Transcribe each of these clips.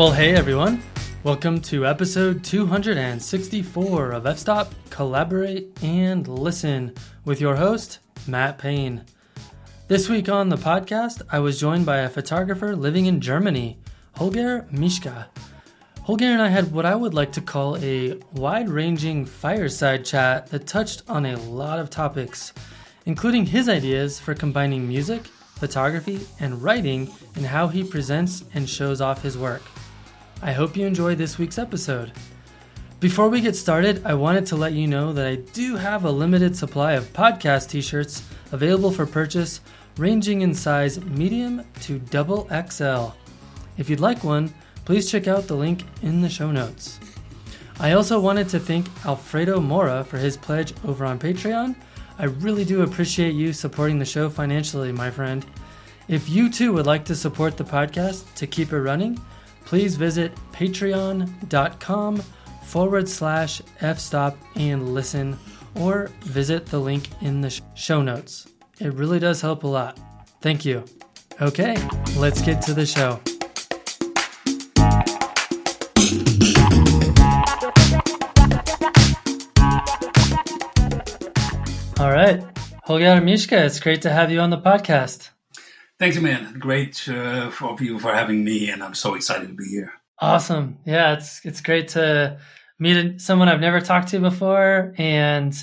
Well, hey everyone. Welcome to episode 264 of F Stop Collaborate and Listen with your host, Matt Payne. This week on the podcast, I was joined by a photographer living in Germany, Holger Mischka. Holger and I had what I would like to call a wide ranging fireside chat that touched on a lot of topics, including his ideas for combining music, photography, and writing and how he presents and shows off his work. I hope you enjoyed this week's episode. Before we get started, I wanted to let you know that I do have a limited supply of podcast t shirts available for purchase, ranging in size medium to double XL. If you'd like one, please check out the link in the show notes. I also wanted to thank Alfredo Mora for his pledge over on Patreon. I really do appreciate you supporting the show financially, my friend. If you too would like to support the podcast to keep it running, please visit patreon.com forward slash fstop and listen or visit the link in the show notes. It really does help a lot. Thank you. Okay, let's get to the show. All right. Holger Mischka, it's great to have you on the podcast. Thanks, man. Great uh, for you for having me, and I'm so excited to be here. Awesome. Yeah, it's it's great to meet someone I've never talked to before, and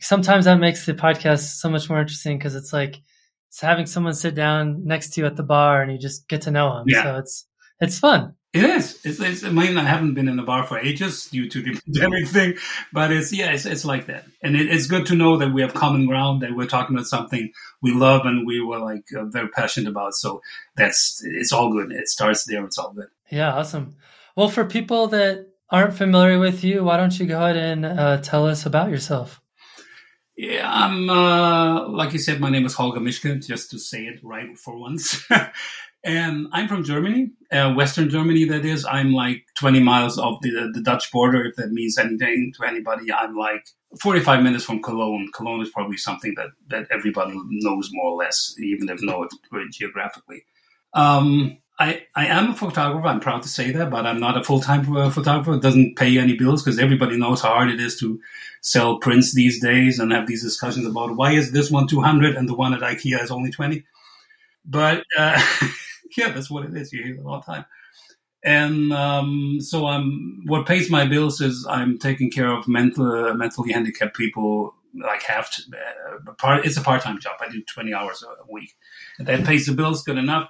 sometimes that makes the podcast so much more interesting because it's like it's having someone sit down next to you at the bar and you just get to know them. Yeah. So it's it's fun. It is. It's, it's, I mean, I haven't been in a bar for ages due to the pandemic thing, but it's, yeah, it's, it's like that. And it, it's good to know that we have common ground, that we're talking about something we love and we were like uh, very passionate about. So that's, it's all good. It starts there. It's all good. Yeah. Awesome. Well, for people that aren't familiar with you, why don't you go ahead and uh, tell us about yourself? Yeah, I'm, uh, like you said, my name is Holger Mischka, just to say it right for once. And I'm from Germany, uh, Western Germany, that is. I'm like 20 miles off the, the Dutch border, if that means anything to anybody. I'm like 45 minutes from Cologne. Cologne is probably something that, that everybody knows more or less, even if not geographically. Um, I, I am a photographer. I'm proud to say that, but I'm not a full time photographer. It doesn't pay any bills because everybody knows how hard it is to sell prints these days and have these discussions about why is this one 200 and the one at IKEA is only 20. But uh, yeah, that's what it is. You hear it all the time. And um, so I'm. What pays my bills is I'm taking care of mental, mentally handicapped people. Like half to, uh, part. It's a part time job. I do 20 hours a week. That pays the bills good enough.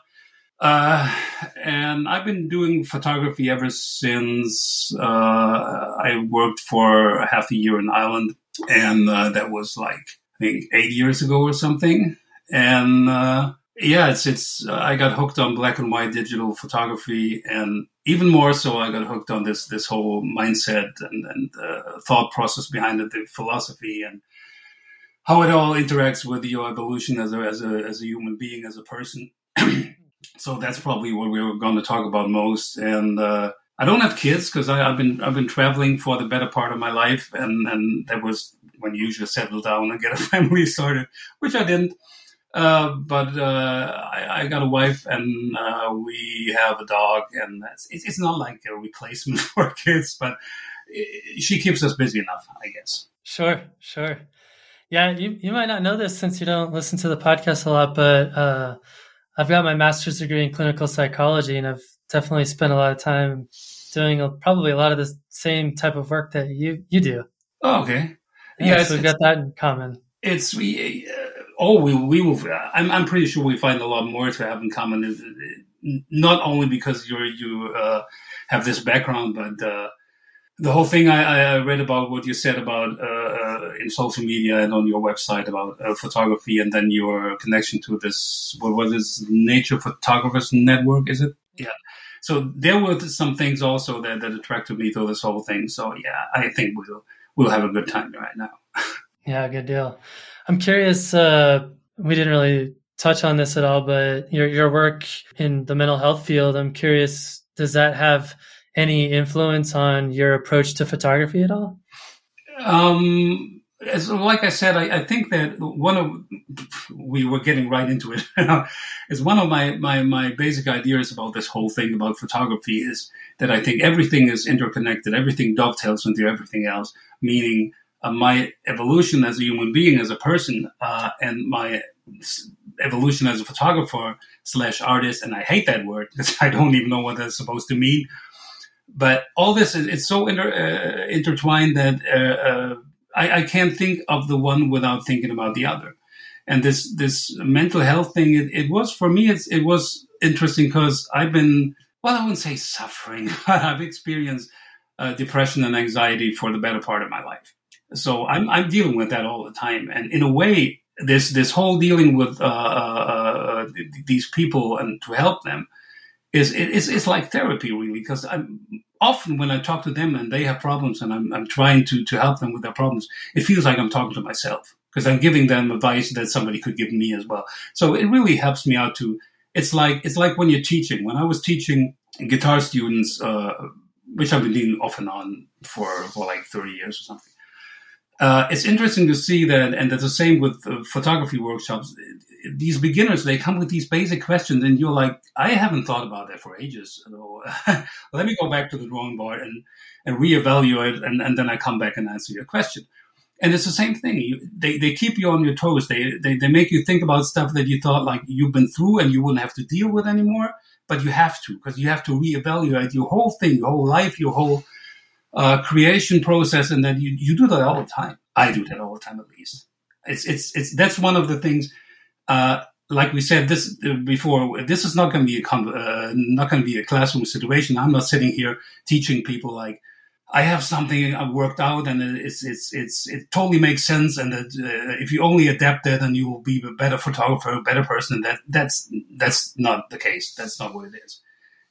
Uh, and I've been doing photography ever since uh, I worked for half a year in Ireland, and uh, that was like I think eight years ago or something. And uh, yeah, it's it's. Uh, I got hooked on black and white digital photography, and even more so, I got hooked on this this whole mindset and and uh, thought process behind it, the philosophy, and how it all interacts with your evolution as a as a as a human being, as a person. so that's probably what we were going to talk about most. And uh, I don't have kids because I've been I've been traveling for the better part of my life, and and that was when you usually settle down and get a family started, which I didn't. Uh, but uh, I, I, got a wife and uh, we have a dog, and it's, it's not like a replacement for kids, but it, she keeps us busy enough, I guess. Sure, sure. Yeah, you, you might not know this since you don't listen to the podcast a lot, but uh, I've got my master's degree in clinical psychology, and I've definitely spent a lot of time doing a, probably a lot of the same type of work that you you do. Oh, okay. Yeah, yeah so we've got that in common. It's we oh, we, we will. I'm, I'm pretty sure we find a lot more to have in common. Not only because you you uh, have this background, but uh, the whole thing I, I, read about what you said about uh, uh in social media and on your website about uh, photography, and then your connection to this what was this Nature Photographers Network? Is it? Yeah. So there were some things also that, that attracted me to this whole thing. So yeah, I think we'll we'll have a good time right now. yeah, good deal. I'm curious. Uh, we didn't really touch on this at all, but your your work in the mental health field. I'm curious. Does that have any influence on your approach to photography at all? Um, as like I said, I, I, think that one of we were getting right into it. is one of my, my my basic ideas about this whole thing about photography is that I think everything is interconnected. Everything dovetails into everything else. Meaning, uh, my evolution as a human being, as a person, uh, and my evolution as a photographer slash artist. And I hate that word because I don't even know what that's supposed to mean. But all this is it's so inter, uh, intertwined that uh, uh, I, I can't think of the one without thinking about the other. And this this mental health thing, it, it was for me. it was interesting because I've been well, I wouldn't say suffering, but I've experienced uh, depression and anxiety for the better part of my life. So I'm I'm dealing with that all the time, and in a way, this this whole dealing with uh, uh, uh these people and to help them is it's, it's like therapy really because I'm often when I talk to them and they have problems and I'm, I'm trying to, to help them with their problems, it feels like I'm talking to myself because I'm giving them advice that somebody could give me as well. So it really helps me out to, it's like, it's like when you're teaching, when I was teaching guitar students, uh, which I've been doing off and on for, for like 30 years or something. Uh, it's interesting to see that, and that's the same with uh, photography workshops. These beginners, they come with these basic questions, and you're like, I haven't thought about that for ages. So, let me go back to the drawing board and, and reevaluate, and, and then I come back and answer your question. And it's the same thing. You, they, they keep you on your toes. They, they, they make you think about stuff that you thought like you've been through and you wouldn't have to deal with anymore, but you have to because you have to reevaluate your whole thing, your whole life, your whole uh, creation process, and then you, you do that all the time. I do that all the time, at least. It's it's it's that's one of the things. Uh, like we said this uh, before, this is not going to be a uh, not going to be a classroom situation. I'm not sitting here teaching people like I have something I've worked out and it's it's it's it totally makes sense. And that uh, if you only adapt that, then you will be a better photographer, a better person. That that's that's not the case. That's not what it is.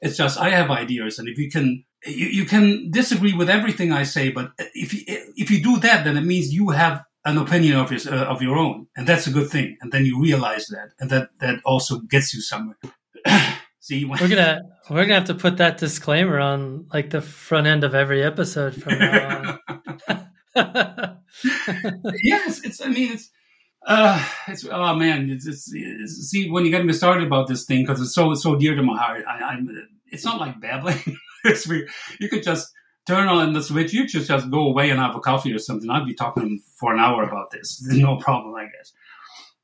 It's just I have ideas, and if you can you, you can disagree with everything I say, but if you, if you do that, then it means you have an opinion of your uh, of your own, and that's a good thing. And then you realize that, and that that also gets you somewhere. See, when- we're gonna we're gonna have to put that disclaimer on like the front end of every episode from now on. yes, it's. I mean, it's. Uh, it's oh man, it's, it's, it's, see when you get me started about this thing because it's so so dear to my heart. I, I'm. It's not like babbling. You could just turn on the switch. You just just go away and have a coffee or something. I'd be talking for an hour about this. No problem, I guess.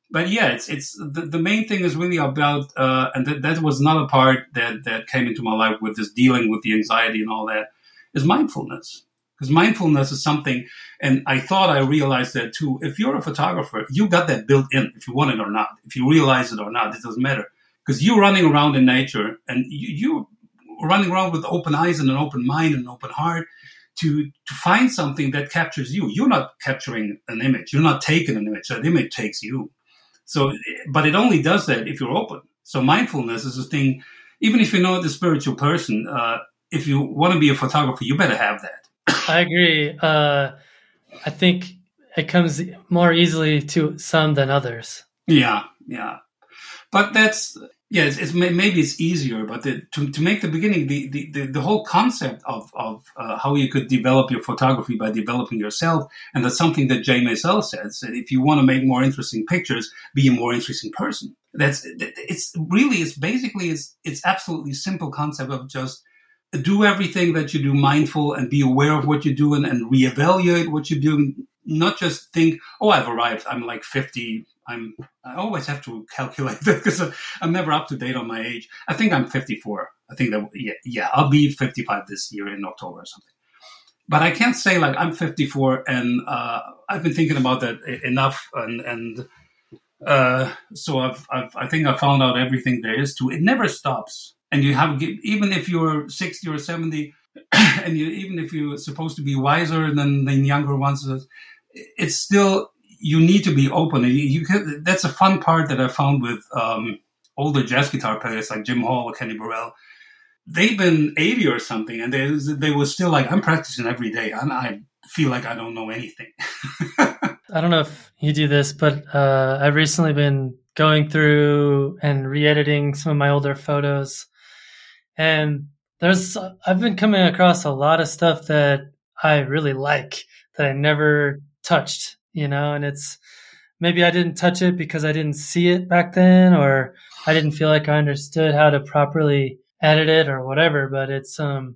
But yeah, it's it's the, the main thing is really about, uh, and that, that was another part that that came into my life with this dealing with the anxiety and all that is mindfulness. Because mindfulness is something, and I thought I realized that too. If you're a photographer, you got that built in, if you want it or not. If you realize it or not, it doesn't matter. Because you're running around in nature and you, you running around with open eyes and an open mind and an open heart to to find something that captures you. You're not capturing an image. You're not taking an image. That image takes you. So, but it only does that if you're open. So mindfulness is a thing. Even if you're not a spiritual person, uh, if you want to be a photographer, you better have that. I agree. Uh, I think it comes more easily to some than others. Yeah, yeah. But that's yeah, it's, it's, maybe it's easier, but the, to, to make the beginning, the, the, the, whole concept of, of uh, how you could develop your photography by developing yourself, and that's something that Jay Maisel says, that if you want to make more interesting pictures, be a more interesting person. That's, it's really, it's basically, it's, it's absolutely simple concept of just do everything that you do mindful and be aware of what you're doing and reevaluate what you're doing. Not just think, oh, I've arrived. I'm like 50, I'm I always have to calculate that because I'm never up to date on my age. I think I'm 54. I think that yeah, yeah, I'll be 55 this year in October or something. But I can't say like I'm 54 and uh, I've been thinking about that enough and and uh, so I've, I've I think I found out everything there is to. It never stops, and you have even if you're 60 or 70, and you, even if you're supposed to be wiser than than younger ones, it's still you need to be open. You, you can, that's a fun part that I found with um, older jazz guitar players like Jim Hall or Kenny Burrell. They've been 80 or something, and they, they were still like, I'm practicing every day, and I feel like I don't know anything. I don't know if you do this, but uh, I've recently been going through and re-editing some of my older photos, and there's I've been coming across a lot of stuff that I really like that I never touched you know, and it's maybe I didn't touch it because I didn't see it back then, or I didn't feel like I understood how to properly edit it or whatever. But it's, um,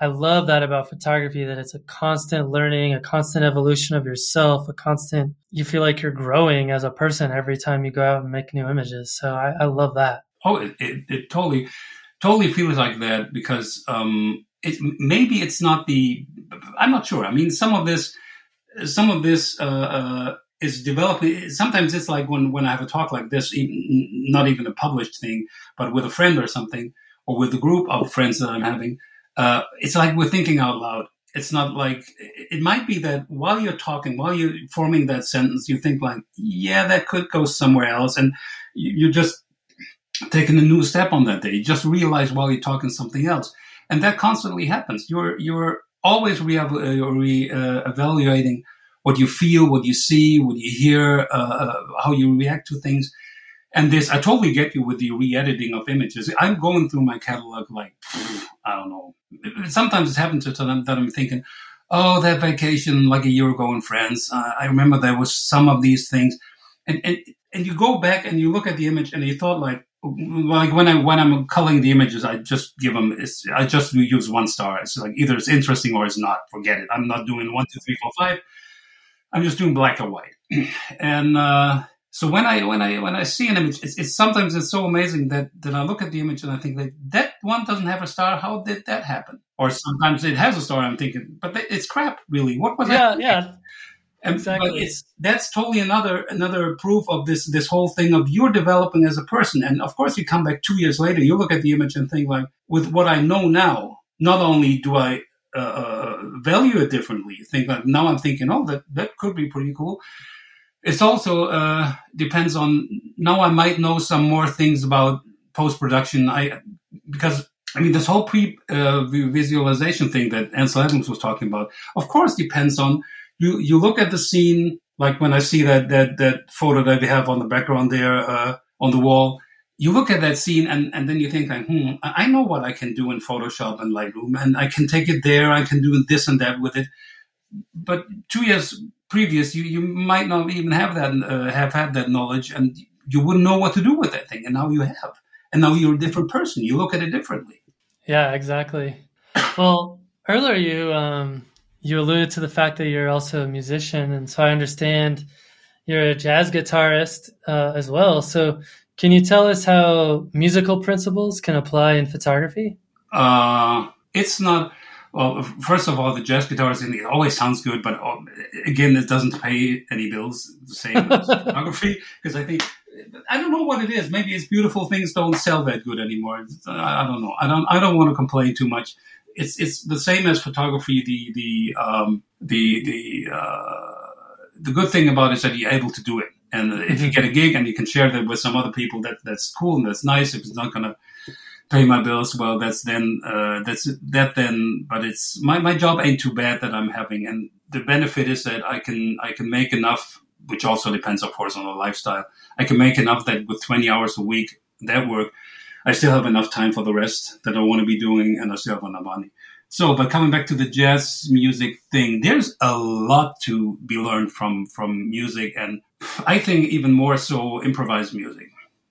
I love that about photography that it's a constant learning, a constant evolution of yourself, a constant, you feel like you're growing as a person every time you go out and make new images. So I, I love that. Oh, it, it, it, totally, totally feels like that because, um, it, maybe it's not the, I'm not sure. I mean, some of this, some of this, uh, uh, is developing. Sometimes it's like when, when I have a talk like this, not even a published thing, but with a friend or something, or with a group of friends that I'm having, uh, it's like we're thinking out loud. It's not like it might be that while you're talking, while you're forming that sentence, you think like, yeah, that could go somewhere else, and you're just taking a new step on that day. You just realize while you're talking something else, and that constantly happens. You're you're always re- uh, re- uh, evaluating what you feel, what you see, what you hear, uh, uh how you react to things. And this, I totally get you with the re-editing of images. I'm going through my catalog like, I don't know. Sometimes it happens to them that I'm thinking, oh, that vacation like a year ago in France. Uh, I remember there was some of these things. And, and, and you go back and you look at the image and you thought like, like when I when I'm culling the images, I just give them. I just use one star. It's like either it's interesting or it's not. Forget it. I'm not doing one, two, three, four, five. I'm just doing black or white. and uh, so when I when I when I see an image, it's, it's, sometimes it's so amazing that that I look at the image and I think like that one doesn't have a star. How did that happen? Or sometimes it has a star. I'm thinking, but it's crap. Really, what was yeah, that? Yeah, yeah. And, exactly. That's totally another another proof of this this whole thing of you're developing as a person. And of course, you come back two years later, you look at the image and think like, with what I know now, not only do I uh, uh value it differently, think like now I'm thinking, oh, that that could be pretty cool it's also uh, depends on now I might know some more things about post production. I because I mean this whole pre uh, visualization thing that Ansel Adams was talking about, of course, depends on you. You look at the scene like when I see that that that photo that we have on the background there uh, on the wall. You look at that scene and, and then you think like, hmm, I know what I can do in Photoshop and Lightroom, and I can take it there. I can do this and that with it. But two years previous, you, you might not even have that uh, have had that knowledge, and you wouldn't know what to do with that thing. And now you have, and now you're a different person. You look at it differently. Yeah, exactly. Well, earlier you um, you alluded to the fact that you're also a musician, and so I understand you're a jazz guitarist uh, as well. So, can you tell us how musical principles can apply in photography? Uh, it's not well, first of all, the jazz guitar thing it always sounds good, but uh, again, it doesn't pay any bills the same as photography because I think I don't know what it is. Maybe it's beautiful things don't sell that good anymore. I don't know. I don't. I don't want to complain too much. It's it's the same as photography. The the um, the the uh, the good thing about it is that you're able to do it. And if you mm-hmm. get a gig and you can share that with some other people, that that's cool and that's nice. If it's not gonna pay my bills, well, that's then uh, that's that then. But it's my my job ain't too bad that I'm having, and the benefit is that I can I can make enough, which also depends, of course, on the lifestyle. I can make enough that with 20 hours a week that work, I still have enough time for the rest that I want to be doing, and I still have enough money. So, but coming back to the jazz music thing, there's a lot to be learned from from music, and I think even more so improvised music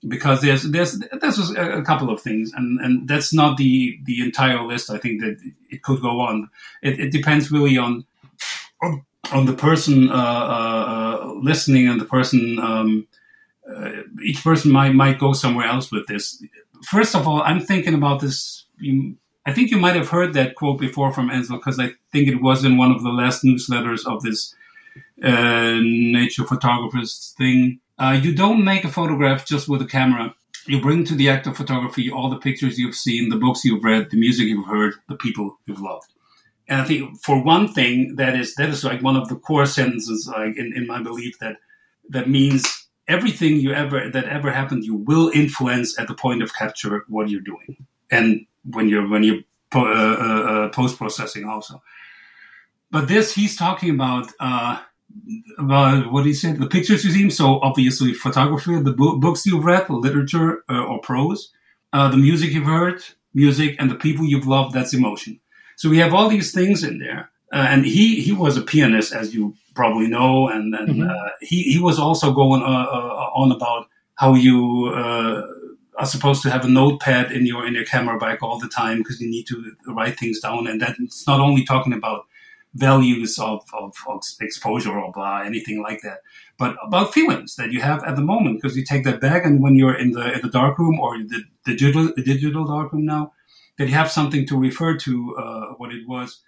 because there's there's there's a couple of things, and and that's not the the entire list. I think that it could go on. It, it depends really on on, the person uh, uh, listening and the person. Um, uh, each person might might go somewhere else with this. First of all, I'm thinking about this. You, I think you might have heard that quote before from Ansel because I think it was in one of the last newsletters of this uh, nature photographers thing uh, you don't make a photograph just with a camera. You bring to the act of photography all the pictures you've seen, the books you've read, the music you've heard, the people you've loved. And I think for one thing, that is that is like one of the core sentences, like in, in my belief that that means everything you ever that ever happened, you will influence at the point of capture what you're doing, and when you're when you're uh, uh, uh post processing also. But this, he's talking about uh, about what he said, the pictures you see. So obviously, photography, the bo- books you've read, literature uh, or prose, uh, the music you've heard, music, and the people you've loved. That's emotion. So we have all these things in there. And he he was a pianist, as you probably know, and, and mm-hmm. uh, he he was also going uh, uh, on about how you uh, are supposed to have a notepad in your in your camera bag all the time because you need to write things down, and that's not only talking about values of, of, of, exposure or blah anything like that, but about feelings that you have at the moment because you take that bag and when you're in the in the dark room or the, the digital the digital dark room now, that you have something to refer to uh, what it was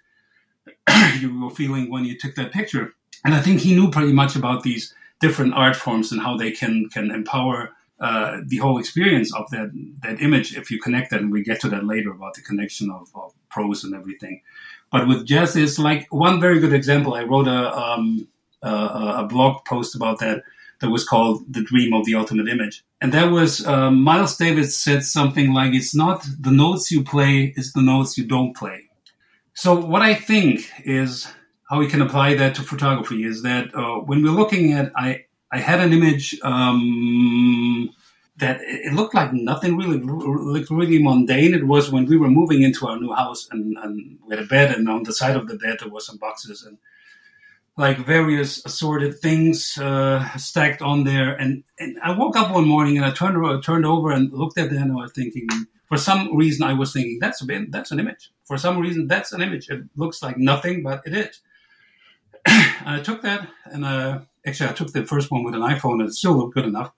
you were feeling when you took that picture. And I think he knew pretty much about these different art forms and how they can can empower uh, the whole experience of that that image if you connect that. And we get to that later about the connection of, of prose and everything. But with jazz, is like one very good example. I wrote a um, a, a blog post about that that was called "The Dream of the Ultimate Image," and that was uh, Miles Davis said something like, "It's not the notes you play; it's the notes you don't play." So what I think is how we can apply that to photography is that uh, when we're looking at, I, I had an image um, that it looked like nothing really looked really mundane. It was when we were moving into our new house and, and we had a bed, and on the side of the bed there were some boxes and like various assorted things uh, stacked on there. And, and I woke up one morning and I turned turned over and looked at them and I was thinking, for some reason, I was thinking that's a bit, that's an image. For some reason, that's an image. It looks like nothing, but it is. I took that, and uh, actually, I took the first one with an iPhone, and it still looked good enough.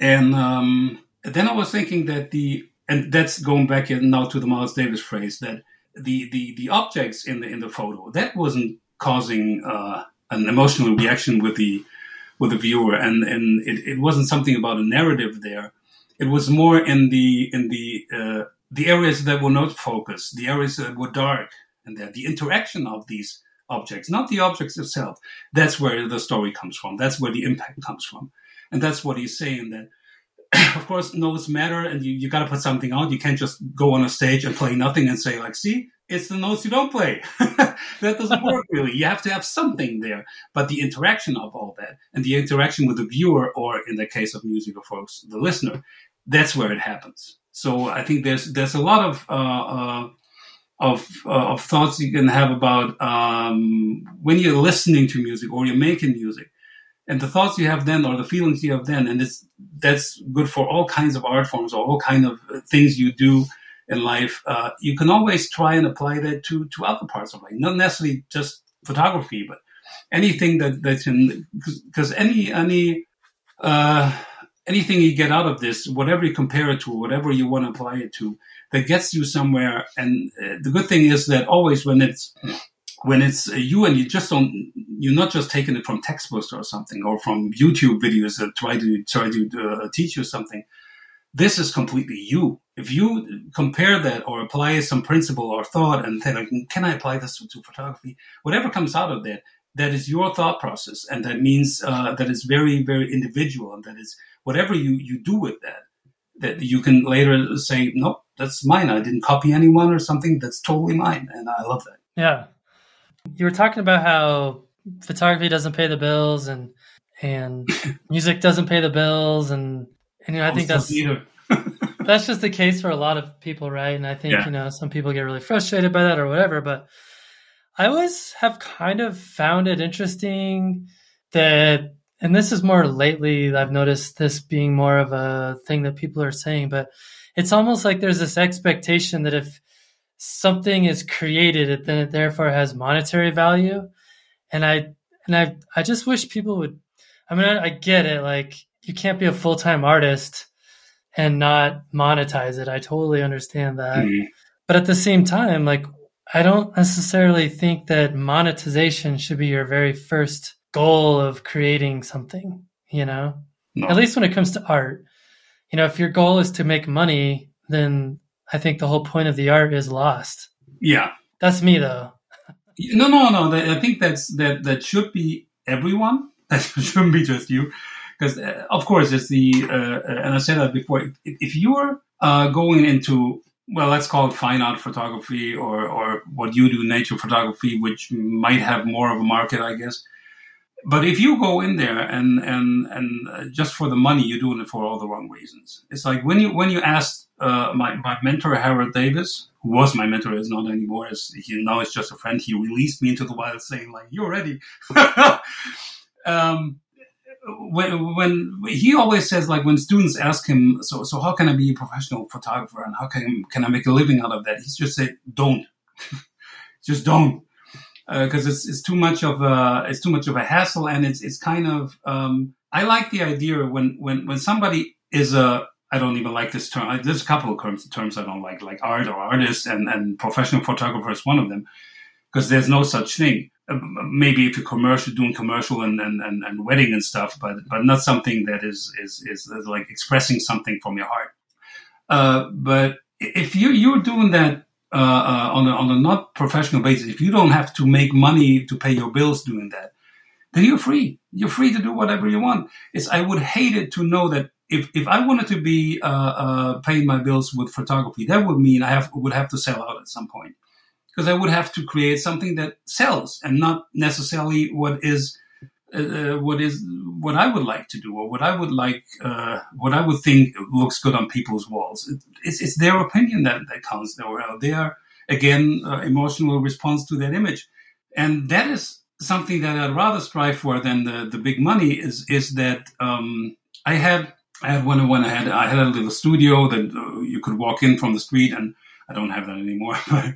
And um, then I was thinking that the, and that's going back now to the Miles Davis phrase that the the the objects in the in the photo that wasn't causing uh, an emotional reaction with the with the viewer, and and it, it wasn't something about a narrative there it was more in the in the uh, the areas that were not focused, the areas that were dark, and that the interaction of these objects, not the objects itself. That's where the story comes from. That's where the impact comes from, and that's what he's saying that. of course, notes matter, and you, you got to put something out. You can't just go on a stage and play nothing and say like, "See, it's the notes you don't play. that doesn't work really. You have to have something there. But the interaction of all that and the interaction with the viewer, or in the case of music, of course, the listener, that's where it happens. So I think there's there's a lot of uh, uh, of uh, of thoughts you can have about um, when you're listening to music or you're making music, and the thoughts you have then or the feelings you have then, and it's that's good for all kinds of art forms or all kind of things you do in life. Uh, you can always try and apply that to to other parts of life, not necessarily just photography, but anything that that can because any any uh, anything you get out of this, whatever you compare it to, whatever you want to apply it to, that gets you somewhere. And uh, the good thing is that always when it's when it's uh, you and you just don't, you're not just taking it from textbooks or something or from YouTube videos that try to try to uh, teach you something. This is completely you. If you compare that or apply some principle or thought and think, like, can I apply this to, to photography? Whatever comes out of that, that is your thought process, and that means uh, that is very, very individual, and that is whatever you, you do with that, that you can later say, nope, that's mine. I didn't copy anyone or something. That's totally mine. And I love that. Yeah. You were talking about how photography doesn't pay the bills and, and music doesn't pay the bills. And, and you know, I think that's, that's just the case for a lot of people. Right. And I think, yeah. you know, some people get really frustrated by that or whatever, but I always have kind of found it interesting that and this is more lately i've noticed this being more of a thing that people are saying but it's almost like there's this expectation that if something is created then it therefore has monetary value and i and i i just wish people would i mean i, I get it like you can't be a full-time artist and not monetize it i totally understand that mm-hmm. but at the same time like i don't necessarily think that monetization should be your very first goal of creating something, you know? No. At least when it comes to art. You know, if your goal is to make money, then I think the whole point of the art is lost. Yeah. That's me though. no, no, no. I think that's that that should be everyone. That shouldn't be just you. Because uh, of course, it's the uh, and I said that before. If, if you're uh, going into well, let's call it fine art photography or or what you do, nature photography, which might have more of a market, I guess but if you go in there and and and uh, just for the money, you're doing it for all the wrong reasons. It's like when you when you ask uh, my my mentor Harold Davis, who was my mentor, is not anymore. As he now is just a friend. He released me into the wild, saying like, "You're ready." um, when, when he always says like when students ask him, so so how can I be a professional photographer and how can can I make a living out of that? He's just said, "Don't, just don't." Because uh, it's, it's too much of a it's too much of a hassle and it's it's kind of um, I like the idea when when when somebody is a I don't even like this term. There's a couple of terms, terms I don't like, like art or artist, and, and professional photographer is one of them, because there's no such thing. Uh, maybe if you're commercial, doing commercial and, and, and, and, wedding and stuff, but but not something that is is is like expressing something from your heart. Uh, but if you you're doing that uh, uh, on a on a not professional basis, if you don't have to make money to pay your bills doing that, then you're free. You're free to do whatever you want. It's I would hate it to know that if if I wanted to be uh, uh, paying my bills with photography, that would mean I have would have to sell out at some point because I would have to create something that sells and not necessarily what is uh, uh, what is what I would like to do or what I would like uh, what I would think looks good on people's walls. It, it's, it's their opinion that that counts. Or their again uh, emotional response to that image, and that is something that I'd rather strive for than the the big money. Is is that um, I had I had one when I had I had a little studio that uh, you could walk in from the street, and I don't have that anymore. But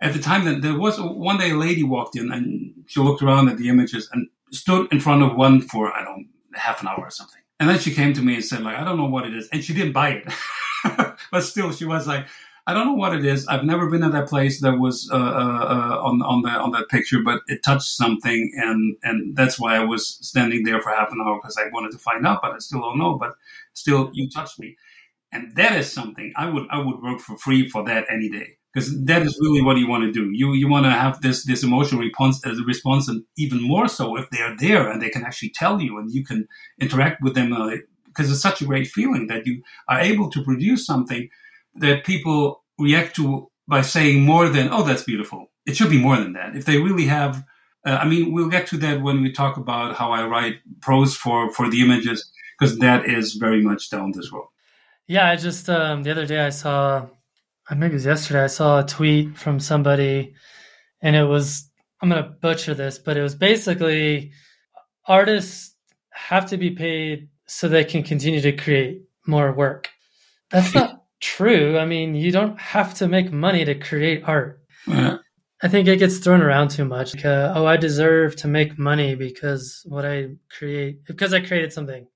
at the time, that there was one day a lady walked in, and she looked around at the images and stood in front of one for I don't half an hour or something. And then she came to me and said, like, I don't know what it is, and she didn't buy it, but still, she was like, I don't know what it is. I've never been at that place that was uh, uh, uh, on on that on that picture, but it touched something, and and that's why I was standing there for half an hour because I wanted to find out, but I still don't know. But still, you touched me, and that is something I would I would work for free for that any day because that is really what you want to do. You you want to have this this emotional response as a response, and even more so if they are there and they can actually tell you, and you can interact with them because uh, it's such a great feeling that you are able to produce something that people react to by saying more than, oh, that's beautiful. It should be more than that. If they really have, uh, I mean, we'll get to that when we talk about how I write prose for, for the images, because that is very much down this road. Yeah, I just, um, the other day I saw, uh, maybe it was yesterday, I saw a tweet from somebody and it was, I'm going to butcher this, but it was basically artists have to be paid so they can continue to create more work. That's not true. I mean, you don't have to make money to create art. Yeah. I think it gets thrown around too much. Like, uh, oh, I deserve to make money because what I create, because I created something.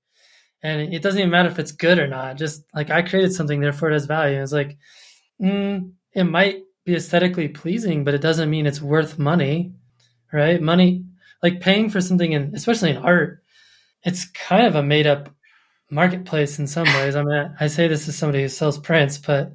And it doesn't even matter if it's good or not. Just like I created something, therefore it has value. It's like, mm, it might be aesthetically pleasing, but it doesn't mean it's worth money, right? Money, like paying for something, in, especially in art, it's kind of a made up marketplace in some ways. I mean, I say this as somebody who sells prints, but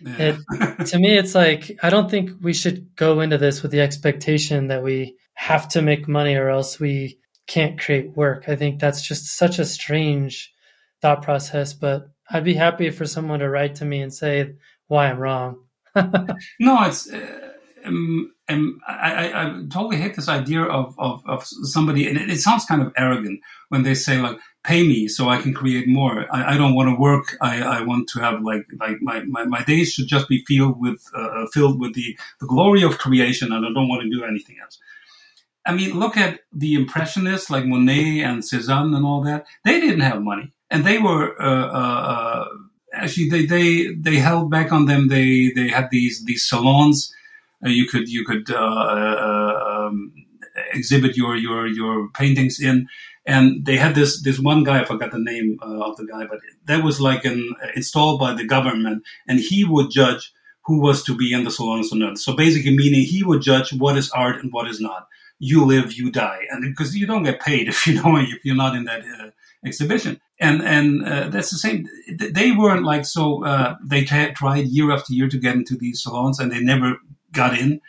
yeah. it, to me, it's like I don't think we should go into this with the expectation that we have to make money or else we can't create work. I think that's just such a strange thought process. But I'd be happy for someone to write to me and say why I'm wrong. no, it's. Uh, um, um, I, I, I, totally hate this idea of, of, of somebody, and it, it sounds kind of arrogant when they say like, pay me so I can create more. I, I don't want to work. I, I want to have like like my, my, my days should just be filled with uh, filled with the, the glory of creation, and I don't want to do anything else. I mean, look at the impressionists like Monet and Cezanne and all that. They didn't have money, and they were uh, uh, uh actually they, they they held back on them. They they had these these salons. Uh, you could you could uh, um, exhibit your your your paintings in and they had this this one guy I forgot the name uh, of the guy, but that was like an installed by the government, and he would judge who was to be in the salons or not. So basically, meaning he would judge what is art and what is not. You live, you die, and because you don't get paid if you know if you're not in that uh, exhibition, and and uh, that's the same. They weren't like so. Uh, they t- tried year after year to get into these salons, and they never got in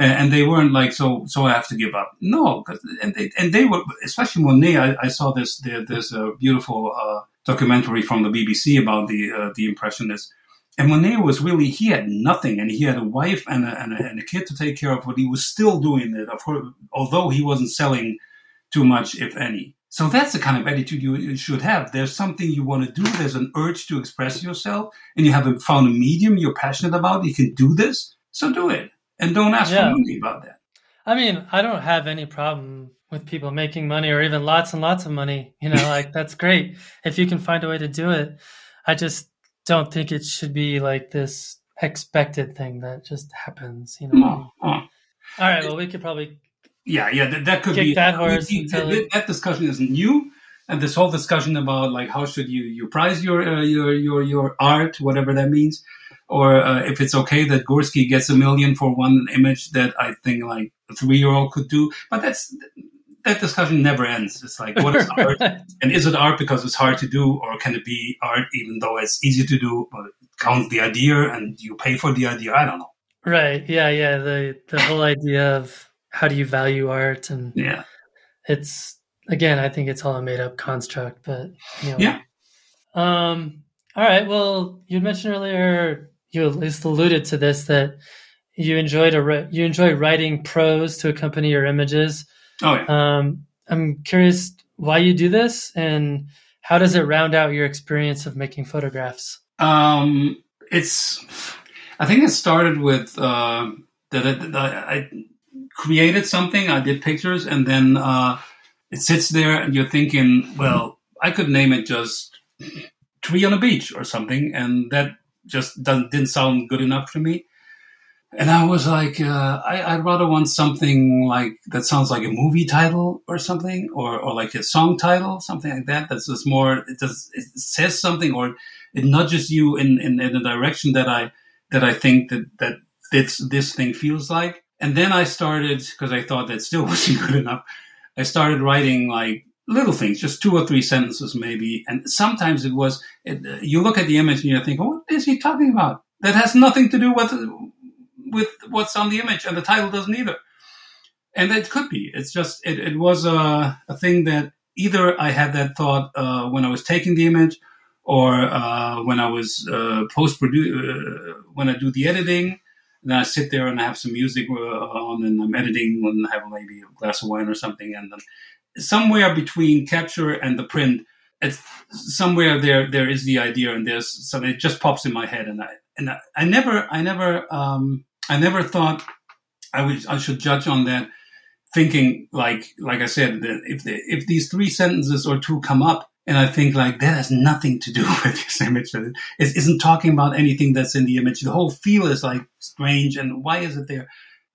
and they weren't like so so I have to give up. No, and they and they were especially Monet. I, I saw this there, there's a beautiful uh, documentary from the BBC about the uh, the impressionists. And Monet was really he had nothing, and he had a wife and a, and a, and a kid to take care of, but he was still doing it. Of course, although he wasn't selling too much, if any. So that's the kind of attitude you should have. There's something you want to do. There's an urge to express yourself, and you haven't found a medium you're passionate about. You can do this, so do it, and don't ask yeah. for money about that. I mean, I don't have any problem with people making money or even lots and lots of money. You know, like that's great if you can find a way to do it. I just don't think it should be like this expected thing that just happens. You know. Oh. All right. Well, we could probably yeah, yeah, that, that could Kick be that horse. that, that, discussion isn't new, and this whole discussion about like how should you you prize your uh, your your your art, whatever that means, or uh, if it's okay that Gursky gets a million for one image that I think like a three year old could do, but that's that discussion never ends. It's like what is art, and is it art because it's hard to do, or can it be art even though it's easy to do, but count the idea and you pay for the idea? I don't know. Right. Yeah. Yeah. The the whole idea of how do you value art? And yeah. it's again i think it's all a made up construct but you know, yeah. Um all right. Well you mentioned earlier you at least alluded to this that you enjoyed a you enjoy writing prose to accompany your images. Oh yeah. um i'm curious why you do this and how does it round out your experience of making photographs? Um it's i think it started with uh that I, created something. I did pictures, and then uh, it sits there, and you're thinking, well, I could name it just "Tree on a Beach" or something, and that just didn't sound good enough for me. And I was like, uh, I, would rather want something like that sounds like a movie title or something, or, or like a song title, something like that. That's just more. It does. It says something, or it nudges you in in, in a direction that I that I think that that this this thing feels like. And then I started, because I thought that still wasn't good enough, I started writing like little things, just two or three sentences maybe. And sometimes it was, it, you look at the image and you think, what is he talking about? That has nothing to do with, with what's on the image and the title doesn't either. And it could be. It's just, it, it was a, a thing that either I had that thought uh, when I was taking the image or uh, when I was uh, post produce, uh, when I do the editing and then I sit there and I have some music uh, on and I'm editing and I have maybe a glass of wine or something. And somewhere between capture and the print, it's somewhere there, there is the idea and there's something it just pops in my head. And I, and I, I never, I never, um, I never thought I would, I should judge on that thinking like, like I said, that if, the, if these three sentences or two come up, and I think like that has nothing to do with this image. It isn't talking about anything that's in the image. The whole feel is like strange. And why is it there?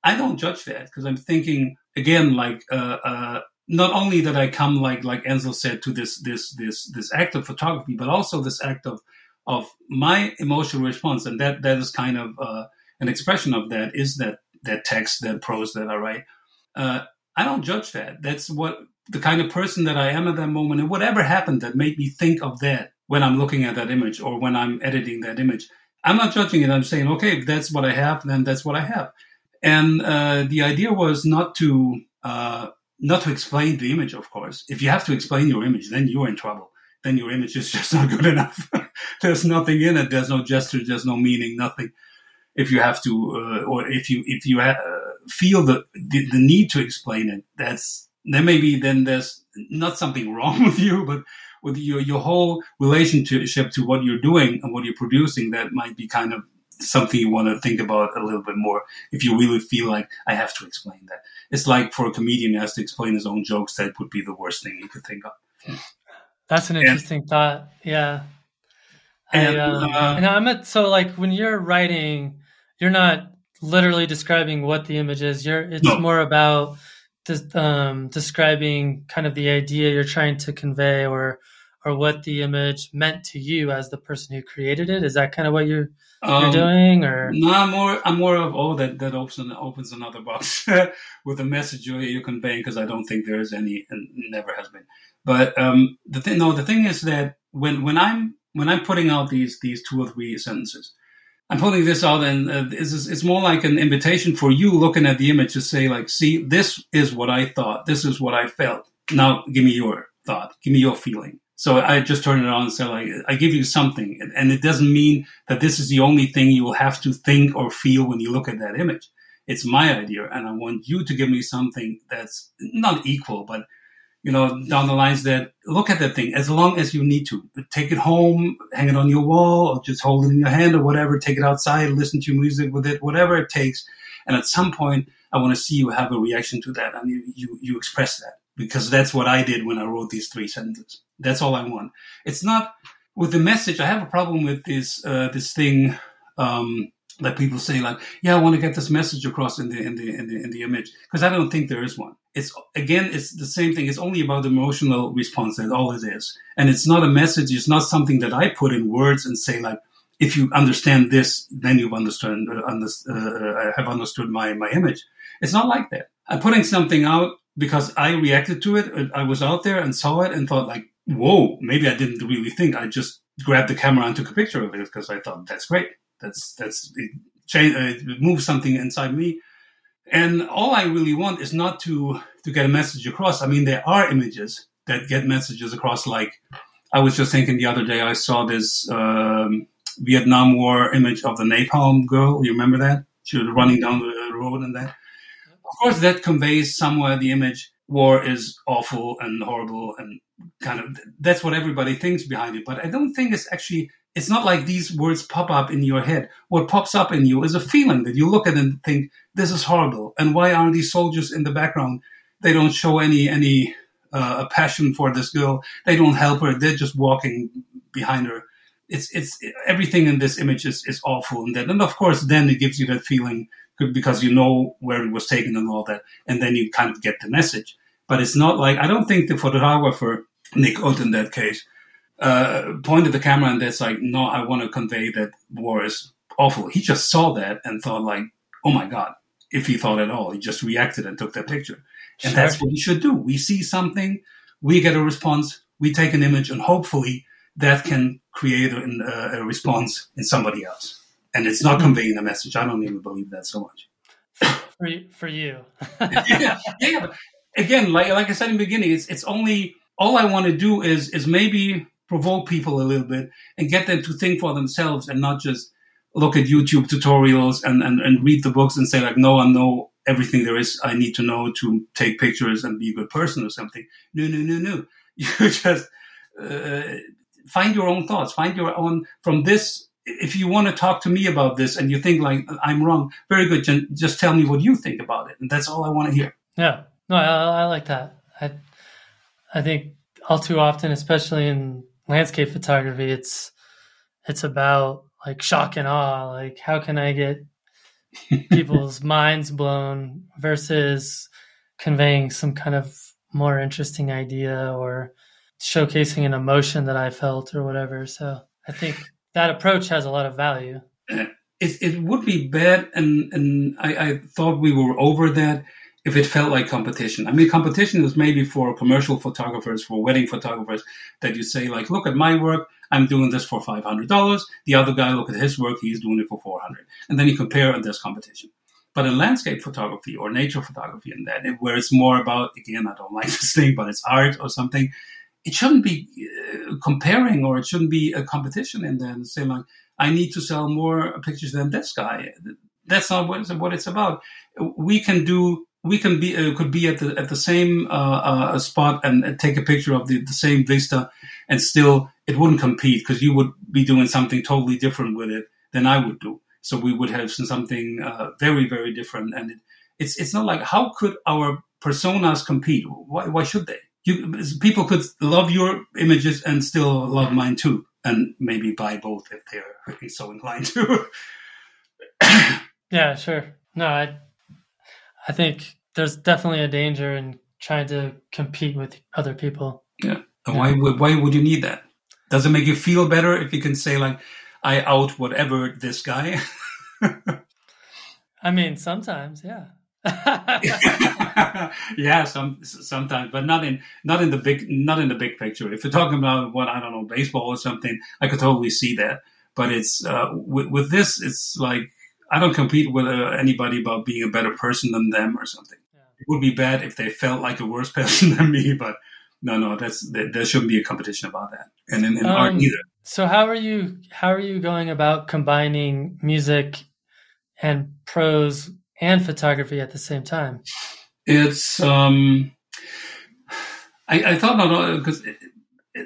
I don't judge that because I'm thinking again, like, uh, uh, not only that I come like, like Ansel said to this, this, this, this act of photography, but also this act of, of my emotional response. And that, that is kind of, uh, an expression of that is that, that text, that prose that I write. Uh, I don't judge that. That's what the kind of person that I am at that moment and whatever happened that made me think of that when I'm looking at that image or when I'm editing that image. I'm not judging it. I'm saying, okay, if that's what I have, then that's what I have. And uh, the idea was not to uh, not to explain the image, of course. If you have to explain your image, then you're in trouble. Then your image is just not good enough. there's nothing in it. There's no gesture. There's no meaning. Nothing. If you have to, uh, or if you if you ha- uh, feel the, the the need to explain it, that's then maybe then there's not something wrong with you, but with your your whole relationship to what you're doing and what you're producing, that might be kind of something you want to think about a little bit more. If you really feel like I have to explain that, it's like for a comedian who has to explain his own jokes, that would be the worst thing you could think of. That's an interesting and, thought. Yeah. And, I, um, uh, and I'm at, so like when you're writing, you're not literally describing what the image is. You're, it's no. more about um, describing kind of the idea you're trying to convey or or what the image meant to you as the person who created it? Is that kind of what you're um, you're doing or? no i'm more i'm more of oh that that opens opens another box with the message you're, you're conveying because i don't think there is any and never has been. But um the thing no the thing is that when when i'm when i'm putting out these these two or three sentences I'm putting this out, and uh, it's, it's more like an invitation for you looking at the image to say, like, see, this is what I thought. This is what I felt. Now, give me your thought. Give me your feeling. So I just turn it on and say, like, I give you something. And it doesn't mean that this is the only thing you will have to think or feel when you look at that image. It's my idea. And I want you to give me something that's not equal, but you know, down the lines that look at that thing as long as you need to. Take it home, hang it on your wall, or just hold it in your hand or whatever. Take it outside, listen to music with it, whatever it takes. And at some point, I want to see you have a reaction to that and you, you, you express that because that's what I did when I wrote these three sentences. That's all I want. It's not with the message. I have a problem with this, uh, this thing, um, that people say like, yeah, I want to get this message across in the in the in the, in the image because I don't think there is one. It's again, it's the same thing. It's only about emotional response. That's all it is, and it's not a message. It's not something that I put in words and say like, if you understand this, then you've understood uh, uh, have understood my my image. It's not like that. I'm putting something out because I reacted to it. I was out there and saw it and thought like, whoa, maybe I didn't really think. I just grabbed the camera and took a picture of it because I thought that's great that's that's it, change, uh, it moves something inside me. And all I really want is not to to get a message across. I mean, there are images that get messages across. Like I was just thinking the other day, I saw this um, Vietnam War image of the napalm girl. You remember that? She was running down the road and that. Of course, that conveys somewhere the image war is awful and horrible and kind of that's what everybody thinks behind it. But I don't think it's actually it's not like these words pop up in your head. What pops up in you is a feeling that you look at and think, this is horrible. And why aren't these soldiers in the background? They don't show any, any, uh, passion for this girl. They don't help her. They're just walking behind her. It's, it's, everything in this image is, is awful. And then, and of course, then it gives you that feeling because you know where it was taken and all that. And then you kind of get the message. But it's not like, I don't think the photographer, Nick Ut in that case, uh, pointed the camera and that's like, no, I want to convey that war is awful. He just saw that and thought like, oh my God, if he thought at all, he just reacted and took that picture. And sure. that's what we should do. We see something, we get a response, we take an image and hopefully that can create a, a response in somebody else. And it's not mm-hmm. conveying a message. I don't even believe that so much. For you, for you. yeah, yeah. Again, like like I said in the beginning, it's it's only all I want to do is is maybe provoke people a little bit and get them to think for themselves and not just look at YouTube tutorials and, and, and read the books and say like, no, I know everything there is I need to know to take pictures and be a good person or something. No, no, no, no. You just uh, find your own thoughts, find your own from this. If you want to talk to me about this and you think like I'm wrong, very good. Just tell me what you think about it, and that's all I want to hear. Yeah, no, I, I like that. I, I think all too often, especially in landscape photography, it's it's about like shock and awe. Like, how can I get people's minds blown versus conveying some kind of more interesting idea or showcasing an emotion that I felt or whatever. So I think that approach has a lot of value. It, it would be bad, and, and I, I thought we were over that if it felt like competition. I mean, competition is maybe for commercial photographers, for wedding photographers, that you say like, look at my work, I'm doing this for five hundred dollars. The other guy, look at his work, he's doing it for four hundred, and then you compare, and there's competition. But in landscape photography or nature photography, and that where it's more about again, I don't like this thing, but it's art or something. It shouldn't be uh, comparing, or it shouldn't be a competition. And say like, I need to sell more pictures than this guy. That's not what it's, what it's about. We can do we can be uh, could be at the at the same uh, uh, spot and take a picture of the, the same vista, and still it wouldn't compete because you would be doing something totally different with it than I would do. So we would have something uh, very very different, and it, it's it's not like how could our personas compete? Why why should they? You, people could love your images and still love mine too, and maybe buy both if they're really so inclined to. yeah, sure. No, I I think there's definitely a danger in trying to compete with other people. Yeah. And why would why would you need that? Does it make you feel better if you can say like, I out whatever this guy? I mean, sometimes, yeah. yeah, some sometimes, but not in not in the big not in the big picture. If you're talking about what I don't know, baseball or something, I could totally see that. But it's uh, with, with this, it's like I don't compete with uh, anybody about being a better person than them or something. Yeah. It would be bad if they felt like a worse person than me, but no, no, that's there shouldn't be a competition about that, and in, in um, art either. So how are you? How are you going about combining music and prose and photography at the same time? It's um, I, I thought not because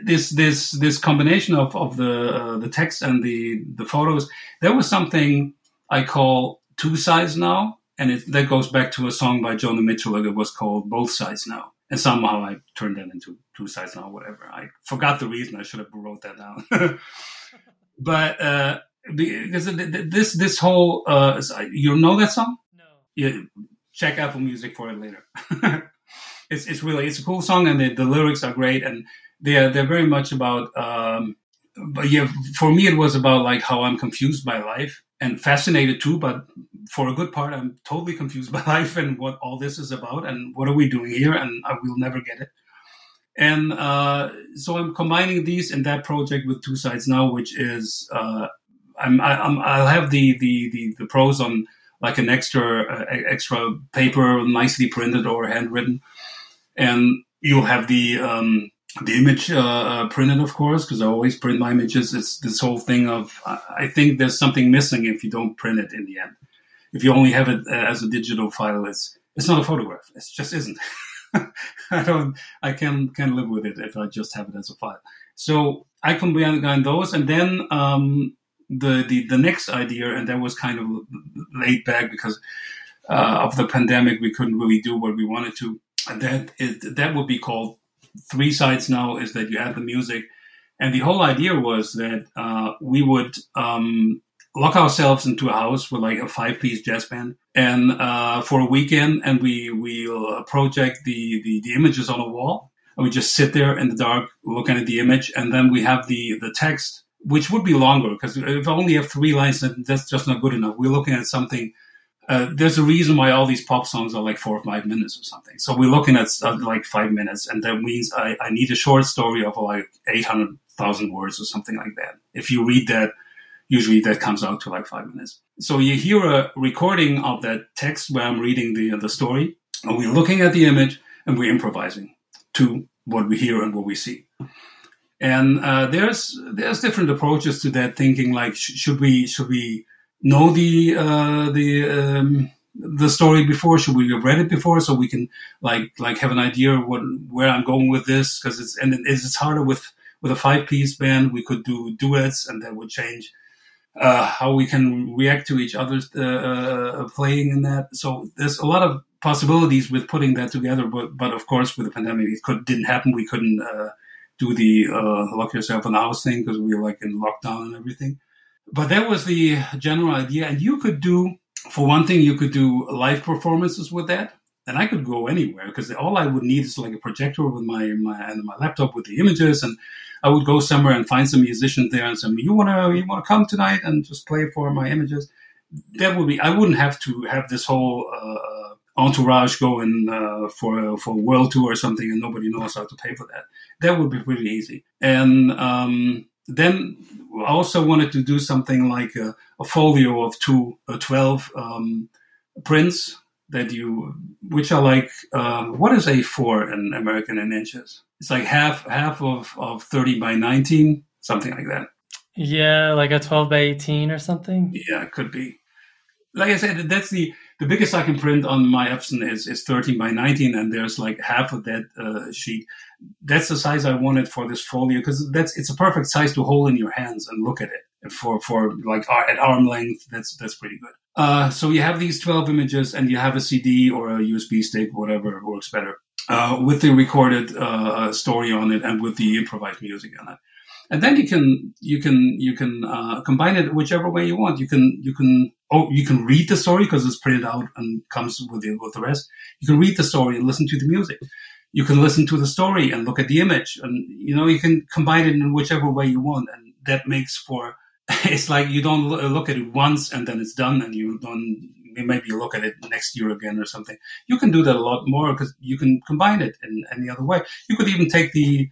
this this this combination of of the uh, the text and the the photos there was something I call two sides now, and it, that goes back to a song by Joni Mitchell that was called Both Sides Now, and somehow I turned that into two sides now. Whatever, I forgot the reason. I should have wrote that down, but. uh because this this whole uh, you know that song? No. Yeah, check Apple Music for it later. it's it's really it's a cool song and the, the lyrics are great and they're they're very much about um, but yeah for me it was about like how i'm confused by life and fascinated too but for a good part i'm totally confused by life and what all this is about and what are we doing here and i will never get it. And uh, so i'm combining these in that project with two sides now which is uh, I'm, I, will have the, the the the prose on like an extra uh, extra paper nicely printed or handwritten. And you'll have the um, the image uh, uh, printed, of course, because I always print my images. It's this whole thing of I think there's something missing if you don't print it in the end. If you only have it uh, as a digital file, it's it's not a photograph. It just isn't. I don't. I can can live with it if I just have it as a file. So I combine those, and then um, the the the next idea, and that was kind of laid back because uh, of the pandemic. We couldn't really do what we wanted to. That it, that would be called three sides now is that you add the music. And the whole idea was that uh, we would um, lock ourselves into a house with like a five piece jazz band. And uh, for a weekend and we we'll uh, project the, the, the images on a wall. And we just sit there in the dark looking at the image and then we have the the text which would be longer because if I only have three lines that's just not good enough. We're looking at something uh, there's a reason why all these pop songs are like four or five minutes or something. So we're looking at uh, like five minutes, and that means I, I need a short story of like 800,000 words or something like that. If you read that, usually that comes out to like five minutes. So you hear a recording of that text where I'm reading the, the story, and we're looking at the image and we're improvising to what we hear and what we see. And uh, there's there's different approaches to that thinking. Like, sh- should we should we know the uh, the um, the story before? Should we have read it before so we can like like have an idea what where I'm going with this? Because it's and it's harder with with a five piece band. We could do duets, and that would change uh, how we can react to each other's uh, uh, playing in that. So there's a lot of possibilities with putting that together. But but of course, with the pandemic, it could didn't happen. We couldn't uh, do the uh, lock yourself in the house thing because we were like in lockdown and everything but that was the general idea. And you could do, for one thing, you could do live performances with that. And I could go anywhere because all I would need is like a projector with my, my, and my laptop with the images. And I would go somewhere and find some musicians there and say, you want to, you want to come tonight and just play for my images? That would be, I wouldn't have to have this whole, uh, entourage going uh, for for a world tour or something, and nobody knows how to pay for that. That would be pretty easy. And um, then I also wanted to do something like a, a folio of two, uh, 12 um, prints that you, which are like, uh, what is A4 in American in inches? It's like half, half of, of 30 by 19, something like that. Yeah, like a 12 by 18 or something. Yeah, it could be. Like I said, that's the, the biggest I can print on my Epson is, is 13 by 19, and there's like half of that uh, sheet. That's the size I wanted for this folio because that's it's a perfect size to hold in your hands and look at it for for like at arm length. That's that's pretty good. Uh, so you have these 12 images, and you have a CD or a USB stick, whatever works better, uh, with the recorded uh, story on it and with the improvised music on it and then you can you can you can uh, combine it whichever way you want. You can you can oh you can read the story because it's printed out and comes with the with the rest. You can read the story and listen to the music. You can listen to the story and look at the image, and you know you can combine it in whichever way you want, and that makes for it's like you don't look at it once and then it's done, and you don't maybe look at it next year again or something. You can do that a lot more because you can combine it in any other way. You could even take the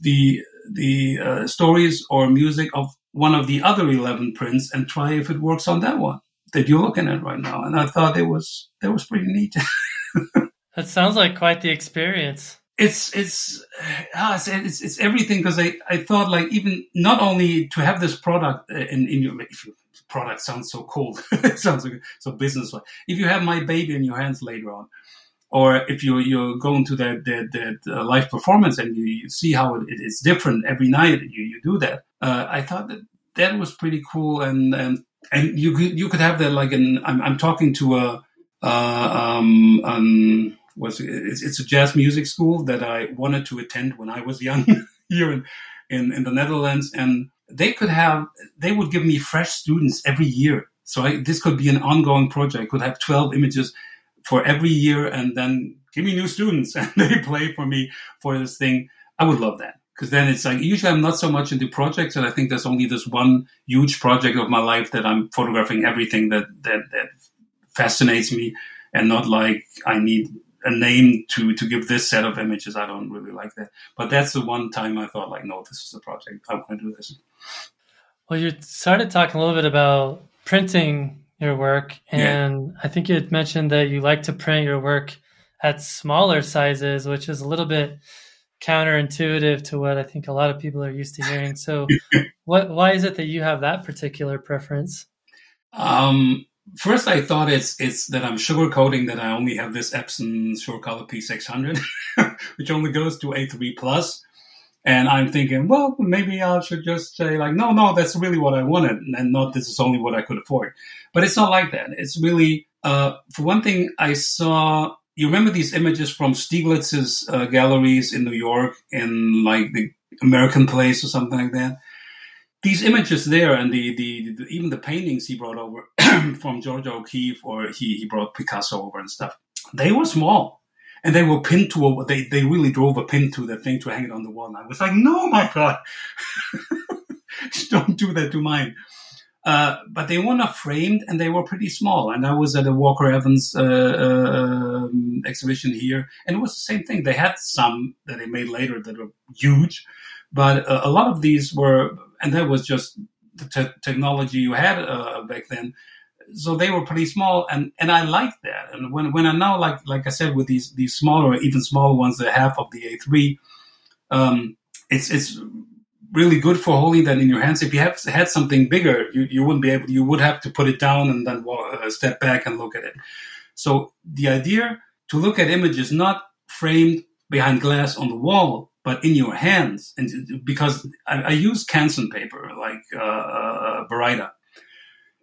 the the uh, stories or music of one of the other 11 prints and try if it works on that one that you're looking at right now. And I thought it was, that was pretty neat. that sounds like quite the experience. It's, it's, uh, it's, it's, everything because I, I thought like even not only to have this product uh, in, in your, if you, product sounds so cool. it sounds like, so business. Like if you have my baby in your hands later on, or if you you're going to that that, that uh, live performance and you, you see how it, it's different every night, you you do that. Uh, I thought that that was pretty cool, and and and you could you could have that like an I'm, I'm talking to a uh, um, um was it's, it's, a jazz music school that I wanted to attend when I was young here in, in in the Netherlands, and they could have they would give me fresh students every year. So I, this could be an ongoing project. I could have twelve images for every year and then give me new students and they play for me for this thing. I would love that because then it's like usually I'm not so much into projects, and I think there's only this one huge project of my life that I'm photographing everything that that that fascinates me, and not like I need a name to to give this set of images. I don't really like that, but that's the one time I thought like, no, this is a project I want to do this. Well, you started talking a little bit about printing your work, and yeah. I think you had mentioned that you like to print your work at smaller sizes, which is a little bit counterintuitive to what I think a lot of people are used to hearing. So, what why is it that you have that particular preference? Um, first, I thought it's it's that I'm sugarcoating that I only have this Epson SureColor P600, which only goes to A3 plus. And I'm thinking, well, maybe I should just say like, no, no, that's really what I wanted, and not this is only what I could afford. But it's not like that. It's really, uh, for one thing, I saw. You remember these images from Stieglitz's uh, galleries in New York, in like the American Place or something like that. These images there, and the, the, the even the paintings he brought over from Georgia O'Keeffe, or he he brought Picasso over and stuff. They were small and they were pinned to a, they, they really drove a pin to the thing to hang it on the wall. And I was like, no, my God, don't do that to mine. Uh, but they were not framed and they were pretty small. And I was at a Walker Evans uh, uh, exhibition here, and it was the same thing. They had some that they made later that were huge, but uh, a lot of these were, and that was just the te- technology you had uh, back then so they were pretty small and and I like that. And when when I now like like I said with these these smaller even smaller ones, the half of the A3, um, it's it's really good for holding that in your hands. If you have had something bigger, you, you wouldn't be able. You would have to put it down and then uh, step back and look at it. So the idea to look at images not framed behind glass on the wall, but in your hands, and because I, I use Canson paper like uh, uh,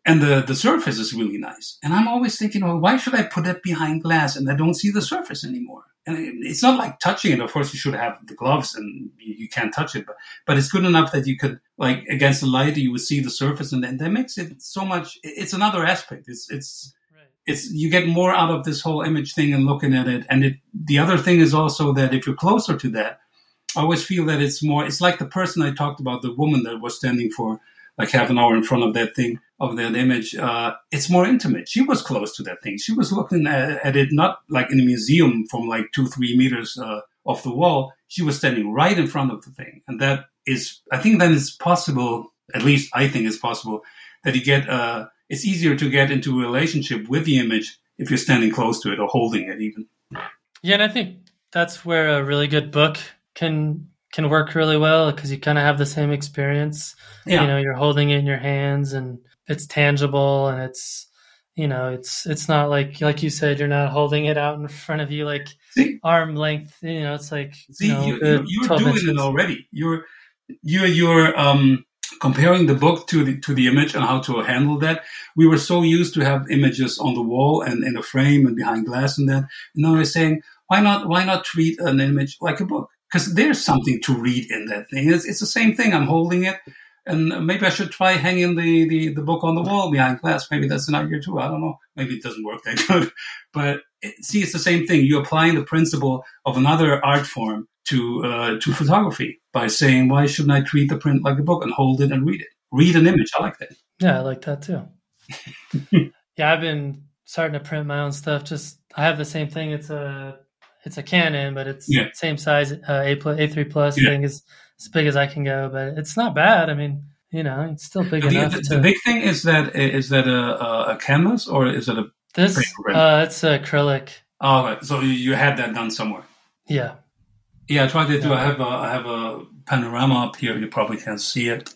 and the, the surface is really nice. And I'm always thinking, well, why should I put it behind glass and I don't see the surface anymore? And it's not like touching it. Of course, you should have the gloves and you, you can't touch it, but, but it's good enough that you could, like, against the light, you would see the surface and then that makes it so much, it's another aspect. It's, it's, it's, you get more out of this whole image thing and looking at it. And it, the other thing is also that if you're closer to that, I always feel that it's more, it's like the person I talked about, the woman that was standing for like half an hour in front of that thing of that image, uh, it's more intimate. She was close to that thing. She was looking at, at, it not like in a museum from like two, three meters uh, off the wall. She was standing right in front of the thing, and that is, I think, then it's possible. At least I think it's possible that you get. Uh, it's easier to get into a relationship with the image if you're standing close to it or holding it, even. Yeah, and I think that's where a really good book can can work really well because you kind of have the same experience. Yeah. You know, you're holding it in your hands and it's tangible and it's you know it's it's not like like you said you're not holding it out in front of you like see, arm length you know it's like see you, know, you, you're doing inches. it already you're you're you're um comparing the book to the to the image and how to handle that we were so used to have images on the wall and in a frame and behind glass and that and now we're saying why not why not treat an image like a book because there's something to read in that thing it's, it's the same thing i'm holding it and maybe I should try hanging the, the, the book on the wall behind glass. Maybe that's an idea too. I don't know. Maybe it doesn't work that good. But it, see, it's the same thing. You're applying the principle of another art form to uh, to photography by saying, why shouldn't I treat the print like a book and hold it and read it? Read an image. I like that. Yeah, I like that too. yeah, I've been starting to print my own stuff. Just I have the same thing. It's a it's a Canon, but it's yeah. same size uh, A A three plus yeah. think is as big as I can go, but it's not bad. I mean, you know, it's still big the, enough. The, to... the, big thing is that is that a, a canvas or is it a this? Uh, it's acrylic. Oh, okay. so you had that done somewhere. Yeah. Yeah, I tried to do. Yeah. I have a I have a panorama up here. You probably can't see it.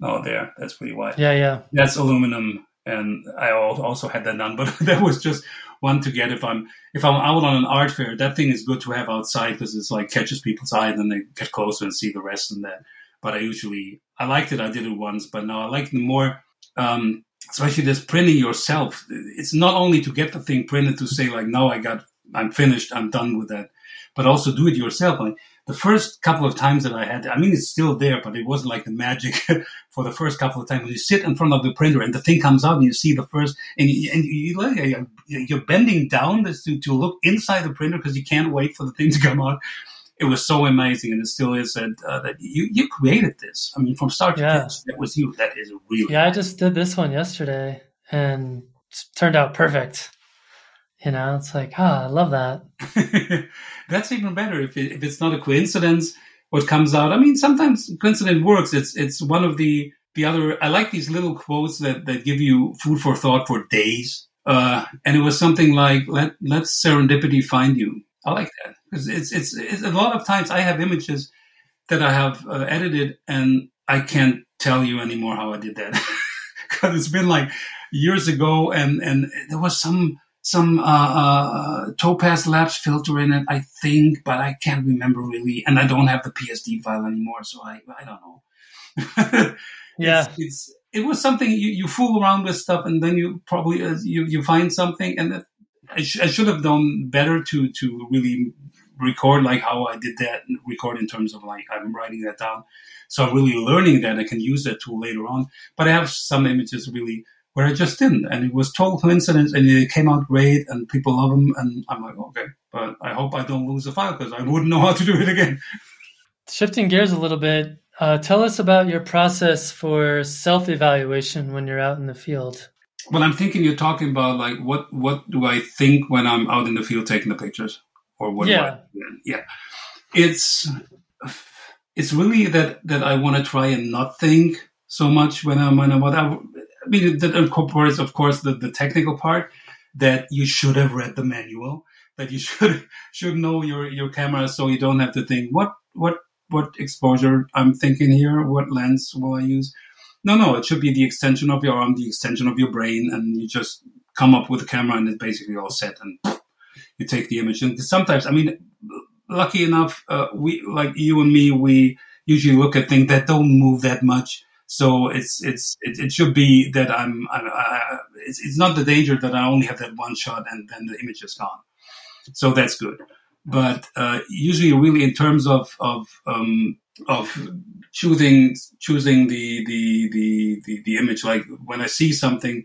Oh, there. That's pretty wide. Yeah, yeah. That's aluminum, and I also had that done, but that was just one to get if I'm if I'm out on an art fair. That thing is good to have outside because it's like catches people's eye, and then they get closer and see the rest and that. But I usually I liked it. I did it once, but now I like the more. Um, especially this printing yourself. It's not only to get the thing printed to say like, no, I got, I'm finished, I'm done with that, but also do it yourself. Like the first couple of times that I had, I mean, it's still there, but it wasn't like the magic for the first couple of times. When you sit in front of the printer and the thing comes out and you see the first, and, you, and you, you're bending down to, to look inside the printer because you can't wait for the thing to come out. It was so amazing, and it still is that, uh, that you, you created this. I mean, from start to Yeah. finish, that was you. That is really Yeah, I just did this one yesterday and it turned out perfect. You know, it's like, ah, I love that. That's even better if, it, if it's not a coincidence. What comes out? I mean, sometimes coincidence works. It's it's one of the the other. I like these little quotes that that give you food for thought for days. Uh, and it was something like let let serendipity find you. I like that because it's, it's it's a lot of times I have images that I have uh, edited and I can't tell you anymore how I did that because it's been like years ago and and there was some some uh, uh, Topaz Labs filter in it, I think, but I can't remember really, and I don't have the PSD file anymore, so I I don't know. Yeah. it's, it's it was something you, you fool around with stuff, and then you probably uh, you you find something, and that, I, sh- I should have done better to to really record like how I did that, and record in terms of like I'm writing that down. So I'm really learning that I can use that tool later on. But I have some images really where I just didn't, and it was total coincidence, and it came out great, and people love them, and I'm like, okay, but I hope I don't lose the file because I wouldn't know how to do it again. Shifting gears a little bit, uh, tell us about your process for self evaluation when you're out in the field. Well, I'm thinking you're talking about like what what do I think when I'm out in the field taking the pictures, or what? Yeah. Yeah. It's it's really that that I want to try and not think so much when I'm when I'm what I, mean that incorporates, of course, the the technical part that you should have read the manual, that you should should know your your camera, so you don't have to think what what what exposure I'm thinking here, what lens will I use. No, no, it should be the extension of your arm, the extension of your brain, and you just come up with a camera and it's basically all set and you take the image. And sometimes, I mean, lucky enough, uh, we, like you and me, we usually look at things that don't move that much. So it's, it's, it, it should be that I'm, I, I, it's, it's not the danger that I only have that one shot and then the image is gone. So that's good. But, uh, usually really in terms of, of, um, of choosing choosing the, the the the the image. Like when I see something,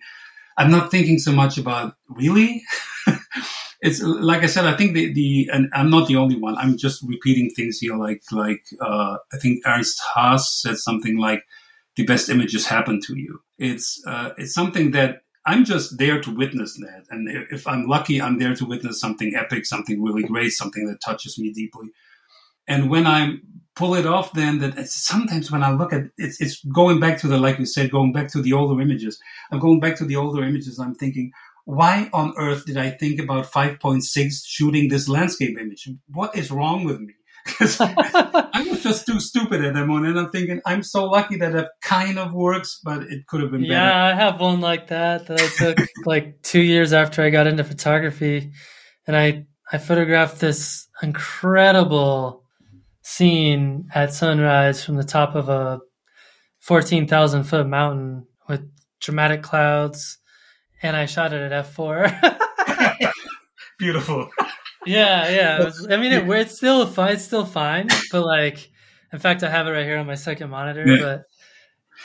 I'm not thinking so much about really. it's like I said. I think the the and I'm not the only one. I'm just repeating things here. Like like uh, I think Ernst Haas said something like, "The best images happen to you." It's uh, it's something that. I'm just there to witness that. And if I'm lucky, I'm there to witness something epic, something really great, something that touches me deeply. And when I pull it off, then that sometimes when I look at it's, it's going back to the like you said, going back to the older images. I'm going back to the older images. I'm thinking, why on earth did I think about 5.6 shooting this landscape image? What is wrong with me? I was just too stupid at that moment. And I'm thinking, I'm so lucky that it kind of works, but it could have been better. Yeah, I have one like that that I took like two years after I got into photography, and I I photographed this incredible scene at sunrise from the top of a fourteen thousand foot mountain with dramatic clouds, and I shot it at f four. Beautiful. Yeah, yeah. Was, I mean, it, it's still fine. It's still fine, but like, in fact, I have it right here on my second monitor. Yeah. But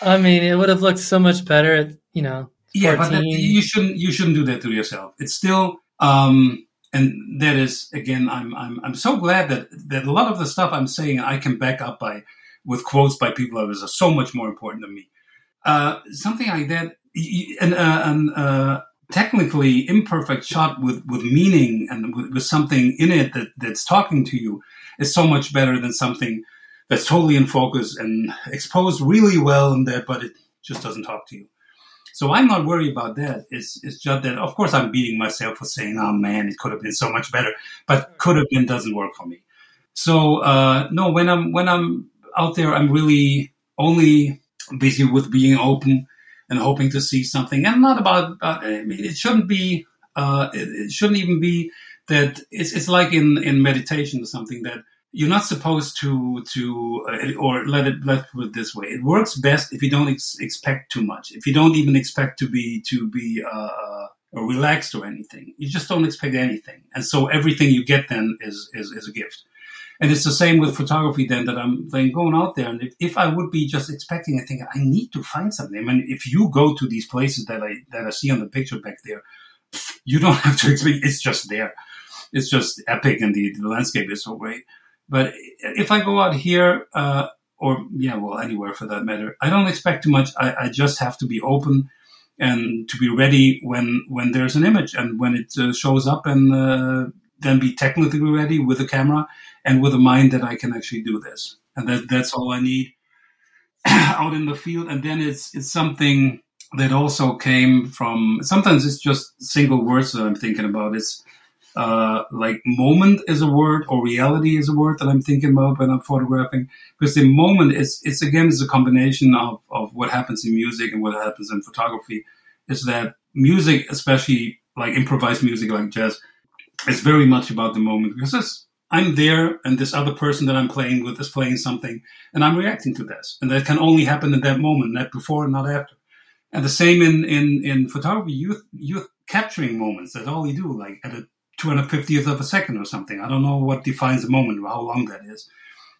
I mean, it would have looked so much better at you know Yeah, but that, you shouldn't you shouldn't do that to yourself. It's still um and that is again I'm I'm I'm so glad that that a lot of the stuff I'm saying I can back up by with quotes by people that are so much more important than me. Uh, something like that, And, uh, an uh, technically imperfect shot with, with meaning and with, with something in it that, that's talking to you is so much better than something that's totally in focus and exposed really well in that, but it just doesn't talk to you. So I'm not worried about that. It's, it's just that, of course, I'm beating myself for saying, oh man, it could have been so much better, but could have been doesn't work for me. So, uh, no, when I'm, when I'm out there, I'm really only busy with being open and hoping to see something. And not about, about I mean, it shouldn't be Uh, it, it shouldn't even be that it's, it's like in, in meditation or something that you're not supposed to to uh, or let it put it this way. It works best if you don't ex- expect too much. If you don't even expect to be to be uh, uh, relaxed or anything. You just don't expect anything. And so everything you get then is is, is a gift and it's the same with photography then that I'm then going out there. And if, if I would be just expecting I think I need to find something. I mean if you go to these places that I that I see on the picture back there you don't have to expect it's just there. It's just epic and the, the landscape is so great. But if I go out here, uh, or yeah, well, anywhere for that matter, I don't expect too much. I, I, just have to be open and to be ready when when there's an image and when it uh, shows up, and uh, then be technically ready with a camera and with a mind that I can actually do this. And that that's all I need out in the field. And then it's it's something that also came from. Sometimes it's just single words that I'm thinking about. It's uh, like moment is a word or reality is a word that I'm thinking about when I'm photographing because the moment is it's again is a combination of, of what happens in music and what happens in photography is that music especially like improvised music like jazz is very much about the moment because I'm there and this other person that I'm playing with is playing something and I'm reacting to this and that can only happen in that moment not before not after and the same in in in photography you you're capturing moments that's all you do like at a 250th of a second or something. I don't know what defines a moment, how long that is.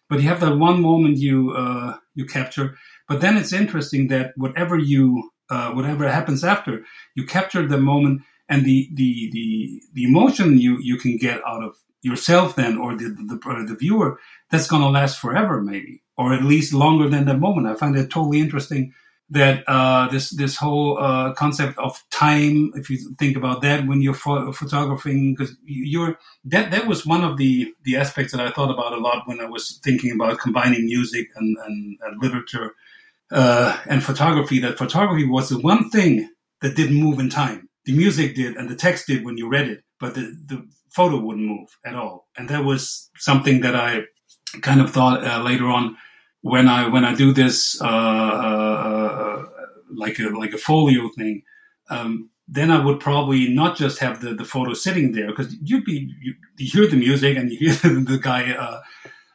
But you have that one moment you uh, you capture. But then it's interesting that whatever you uh, whatever happens after, you capture the moment and the the the the emotion you you can get out of yourself then or the the, the, the viewer that's going to last forever maybe or at least longer than that moment. I find it totally interesting that uh, this this whole uh, concept of time, if you think about that when you're pho- photographing, because you're that that was one of the the aspects that I thought about a lot when I was thinking about combining music and and, and literature uh, and photography. That photography was the one thing that didn't move in time. The music did, and the text did when you read it, but the the photo wouldn't move at all. And that was something that I kind of thought uh, later on when I when I do this uh, uh, like a like a folio thing, um, then I would probably not just have the, the photo sitting there because you'd be you, you, hear the music and you hear the, guy uh,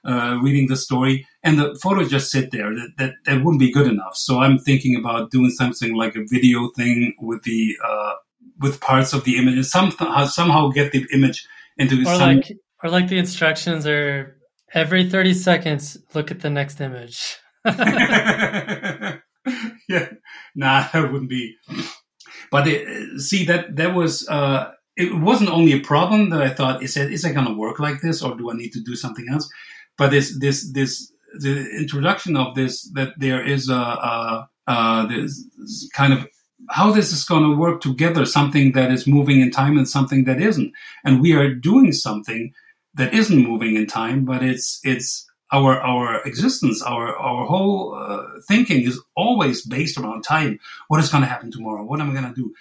uh, reading the story and the photo just sit there. That, that that wouldn't be good enough. So I'm thinking about doing something like a video thing with the uh, with parts of the image and some, somehow get the image into or some, like or like the instructions are Every 30 seconds, look at the next image. yeah, nah, that wouldn't be. But it, see, that that was uh, it wasn't only a problem that I thought is it is it going to work like this, or do I need to do something else? But this this this the introduction of this that there is a, a, a this kind of how this is going to work together, something that is moving in time and something that isn't, and we are doing something that isn't moving in time, but it's it's our our existence, our our whole uh, thinking is always based around time. What is going to happen tomorrow? What am I going to do?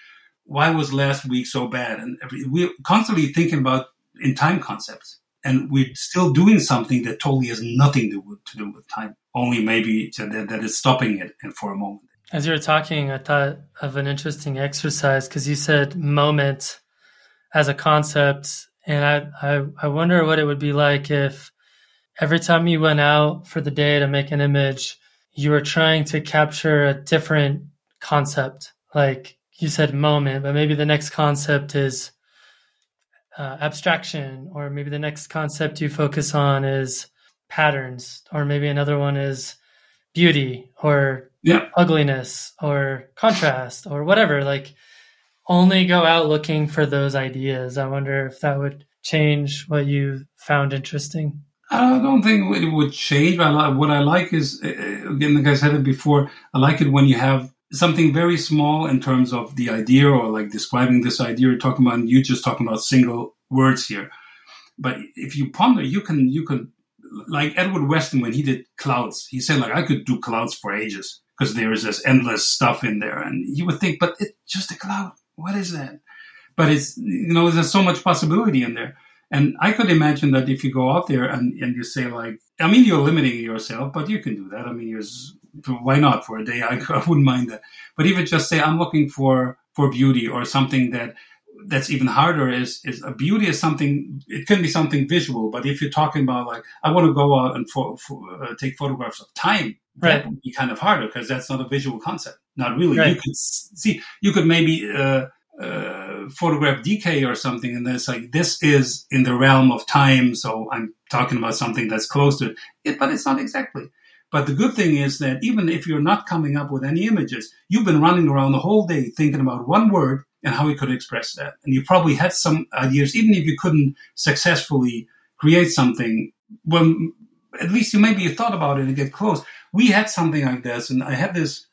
Why was last week so bad? And we're constantly thinking about in time concepts, and we're still doing something that totally has nothing to, to do with time. Only maybe that, that is stopping it for a moment. As you were talking, I thought of an interesting exercise because you said moment as a concept and I, I, I wonder what it would be like if every time you went out for the day to make an image, you were trying to capture a different concept. Like you said, moment, but maybe the next concept is uh, abstraction, or maybe the next concept you focus on is patterns, or maybe another one is beauty, or yeah. ugliness, or contrast, or whatever. Like only go out looking for those ideas. I wonder if that would change what you found interesting. I don't think it would change. But what I like is, uh, again, like I said it before, I like it when you have something very small in terms of the idea or like describing this idea you're talking about, you just talking about single words here. But if you ponder, you can, you can, like Edward Weston when he did clouds, he said like, I could do clouds for ages because there is this endless stuff in there. And you would think, but it's just a cloud what is that? But it's, you know, there's so much possibility in there. And I could imagine that if you go out there and, and you say like, I mean, you're limiting yourself, but you can do that. I mean, why not for a day? I, I wouldn't mind that. But even just say, I'm looking for, for beauty or something that that's even harder is is a beauty is something it can be something visual but if you're talking about like i want to go out and fo- fo- uh, take photographs of time right. that would be kind of harder because that's not a visual concept not really right. you could see you could maybe uh, uh, photograph decay or something and it's like this is in the realm of time so i'm talking about something that's close to it but it's not exactly but the good thing is that even if you're not coming up with any images, you've been running around the whole day thinking about one word and how you could express that. And you probably had some ideas, even if you couldn't successfully create something. When at least you maybe you thought about it and get close. We had something like this, and I had this.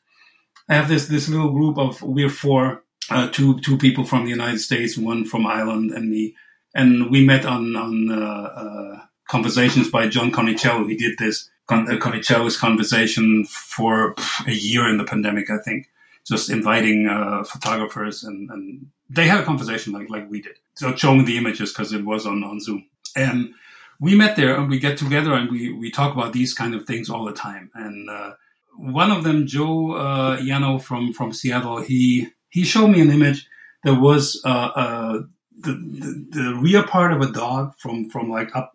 I have this this little group of we're four, uh, two two people from the United States, one from Ireland, and me, and we met on on uh, uh, conversations by John Conicello. He did this con- uh, Conicello's conversation for a year in the pandemic, I think, just inviting uh, photographers and, and they had a conversation like like we did, so showing the images because it was on on Zoom and we met there and we get together and we, we talk about these kind of things all the time. And uh, one of them, Joe uh, Yano from, from Seattle, he he showed me an image that was uh, uh, the, the, the rear part of a dog from from like up.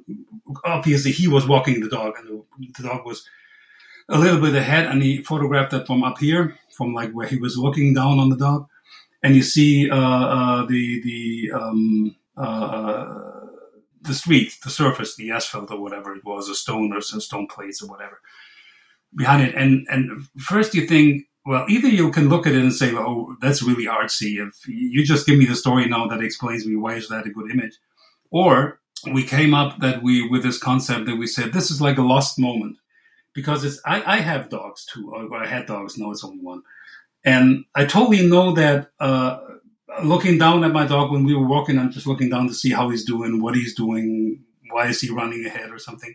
Obviously, he was walking the dog, and the, the dog was a little bit ahead, and he photographed that from up here, from like where he was looking down on the dog, and you see uh, uh, the the um, uh, the street, the surface, the asphalt or whatever it was, a stone or some stone plates or whatever behind it. And and first you think, well, either you can look at it and say, oh, that's really artsy. If you just give me the story now that explains me why is that a good image, or we came up that we with this concept that we said this is like a lost moment because it's I, I have dogs too. Or I had dogs. No, it's only one, and I totally know that. Uh, looking down at my dog when we were walking, I'm just looking down to see how he's doing, what he's doing, why is he running ahead or something.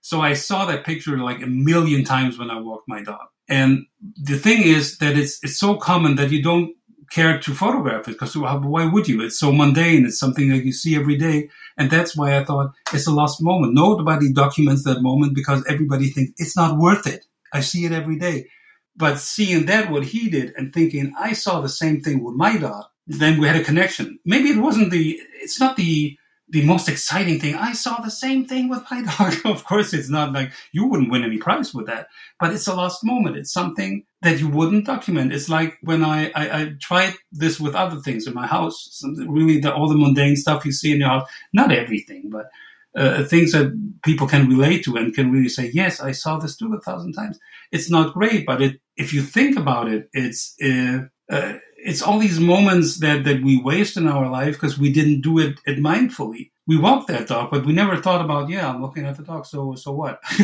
So I saw that picture like a million times when I walked my dog. And the thing is that it's it's so common that you don't care to photograph it because why would you? It's so mundane. It's something that you see every day, and that's why I thought it's a lost moment. Nobody documents that moment because everybody thinks it's not worth it. I see it every day. But seeing that what he did and thinking I saw the same thing with my dog, then we had a connection. Maybe it wasn't the, it's not the, the most exciting thing. I saw the same thing with my dog. of course, it's not like you wouldn't win any prize with that, but it's a lost moment. It's something that you wouldn't document. It's like when I, I, I tried this with other things in my house, Something really the, all the mundane stuff you see in your house, not everything, but uh, things that people can relate to and can really say, yes, I saw this too a thousand times. It's not great, but it, if you think about it, it's, uh, uh, it's all these moments that, that we waste in our life because we didn't do it, it mindfully. We walked that dog, but we never thought about, yeah, I'm looking at the dog. So, so what?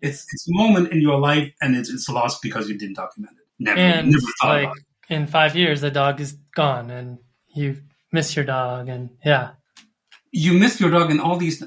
it's, it's a moment in your life and it's, it's lost because you didn't document it. Never, and never thought like about it. in five years, the dog is gone, and you miss your dog, and yeah, You miss your dog in all these,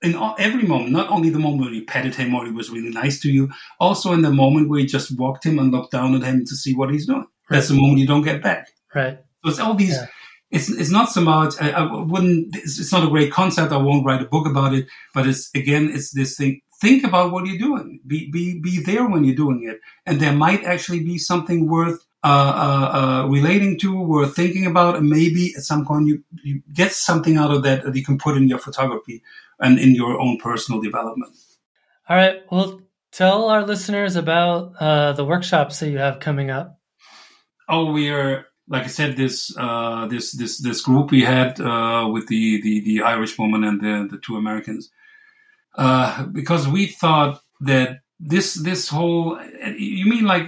in all, every moment, not only the moment when you petted him or he was really nice to you, also in the moment where you just walked him and looked down at him to see what he's doing. That's the moment you don't get back. right, So it's all these. Yeah. It's it's not so much. I, I wouldn't. It's, it's not a great concept. I won't write a book about it. But it's again, it's this thing. Think about what you're doing. Be be be there when you're doing it, and there might actually be something worth uh, uh, uh, relating to, worth thinking about, and maybe at some point you you get something out of that that you can put in your photography and in your own personal development. all right. Well, tell our listeners about uh, the workshops that you have coming up. Oh, we are like I said, this uh, this this this group we had uh, with the, the the Irish woman and the the two Americans, uh, because we thought that this this whole you mean like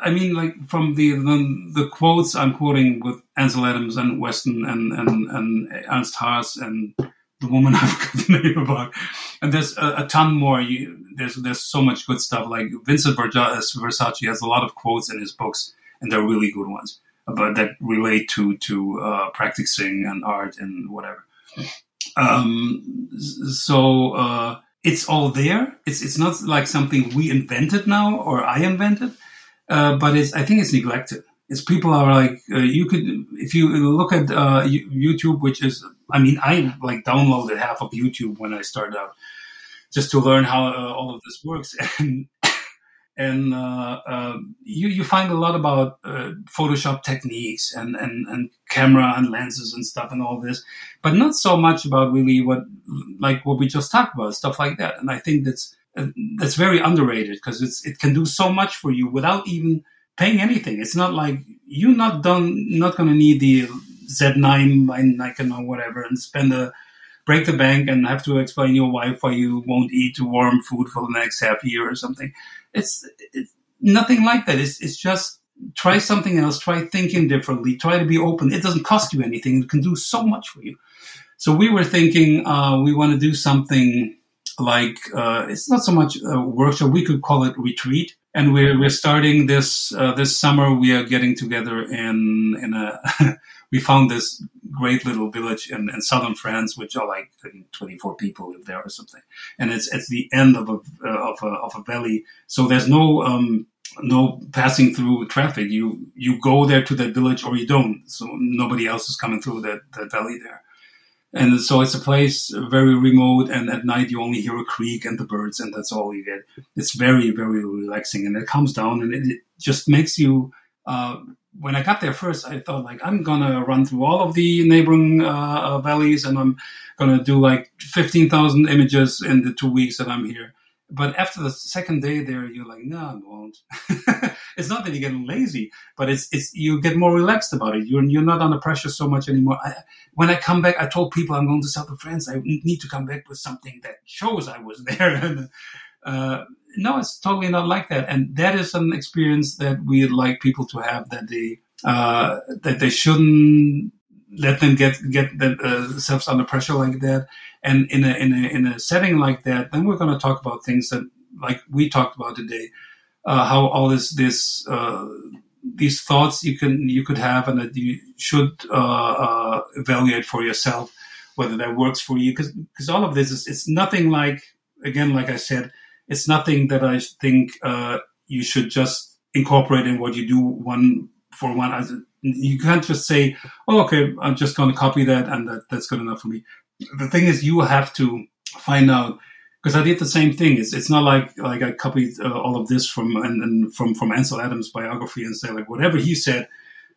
I mean like from the the, the quotes I'm quoting with Ansel Adams and Weston and and and Ernst Haas and the woman I've got the name about, and there's a, a ton more. You, there's there's so much good stuff. Like Vincent Versa- Versace has a lot of quotes in his books, and they're really good ones about that relate to to uh, practicing and art and whatever. Um, so uh, it's all there. It's it's not like something we invented now or I invented, uh, but it's I think it's neglected. It's people are like uh, you could if you look at uh, YouTube, which is I mean I like downloaded half of YouTube when I started out just to learn how uh, all of this works and and uh, uh, you you find a lot about uh, Photoshop techniques and, and and camera and lenses and stuff and all this, but not so much about really what like what we just talked about stuff like that. And I think that's uh, that's very underrated because it's it can do so much for you without even paying anything. It's not like you're not done not going to need the Z9 by Nikon or whatever and spend a break the bank and have to explain your wife why you won't eat warm food for the next half year or something. It's, it's nothing like that. It's, it's just try something else, try thinking differently, try to be open. It doesn't cost you anything. It can do so much for you. So we were thinking uh, we want to do something like uh, it's not so much a workshop. We could call it retreat. And we're, we're starting this uh, this summer. We are getting together in in a we found this great little village in, in southern France, which are like 24 people live there or something. And it's at the end of a, uh, of a, of a valley. So there's no, um, no passing through traffic. You, you go there to that village or you don't. So nobody else is coming through that, that valley there. And so it's a place very remote, and at night you only hear a creek and the birds, and that's all you get. It's very, very relaxing, and it comes down, and it, it just makes you uh, when I got there first, I thought like I'm gonna run through all of the neighboring uh, uh valleys, and I'm gonna do like fifteen thousand images in the two weeks that I'm here. But after the second day there, you're like, no, I won't. it's not that you're getting lazy, but it's it's you get more relaxed about it. You're you're not under pressure so much anymore. I, when I come back, I told people I'm going to south of France. I need to come back with something that shows I was there. and, uh, no, it's totally not like that. And that is an experience that we'd like people to have that they, uh, that they shouldn't let them get, get themselves uh, under pressure like that. And in a, in a, in a setting like that, then we're going to talk about things that, like we talked about today, uh, how all this, this, uh, these thoughts you can, you could have and that you should, uh, uh, evaluate for yourself whether that works for you. Cause, cause all of this is, it's nothing like, again, like I said, it's nothing that I think uh, you should just incorporate in what you do one for one. You can't just say, "Oh, okay, I'm just going to copy that, and that, that's good enough for me." The thing is, you have to find out because I did the same thing. It's it's not like like I copied uh, all of this from and, and, from from Ansel Adams' biography and say like whatever he said.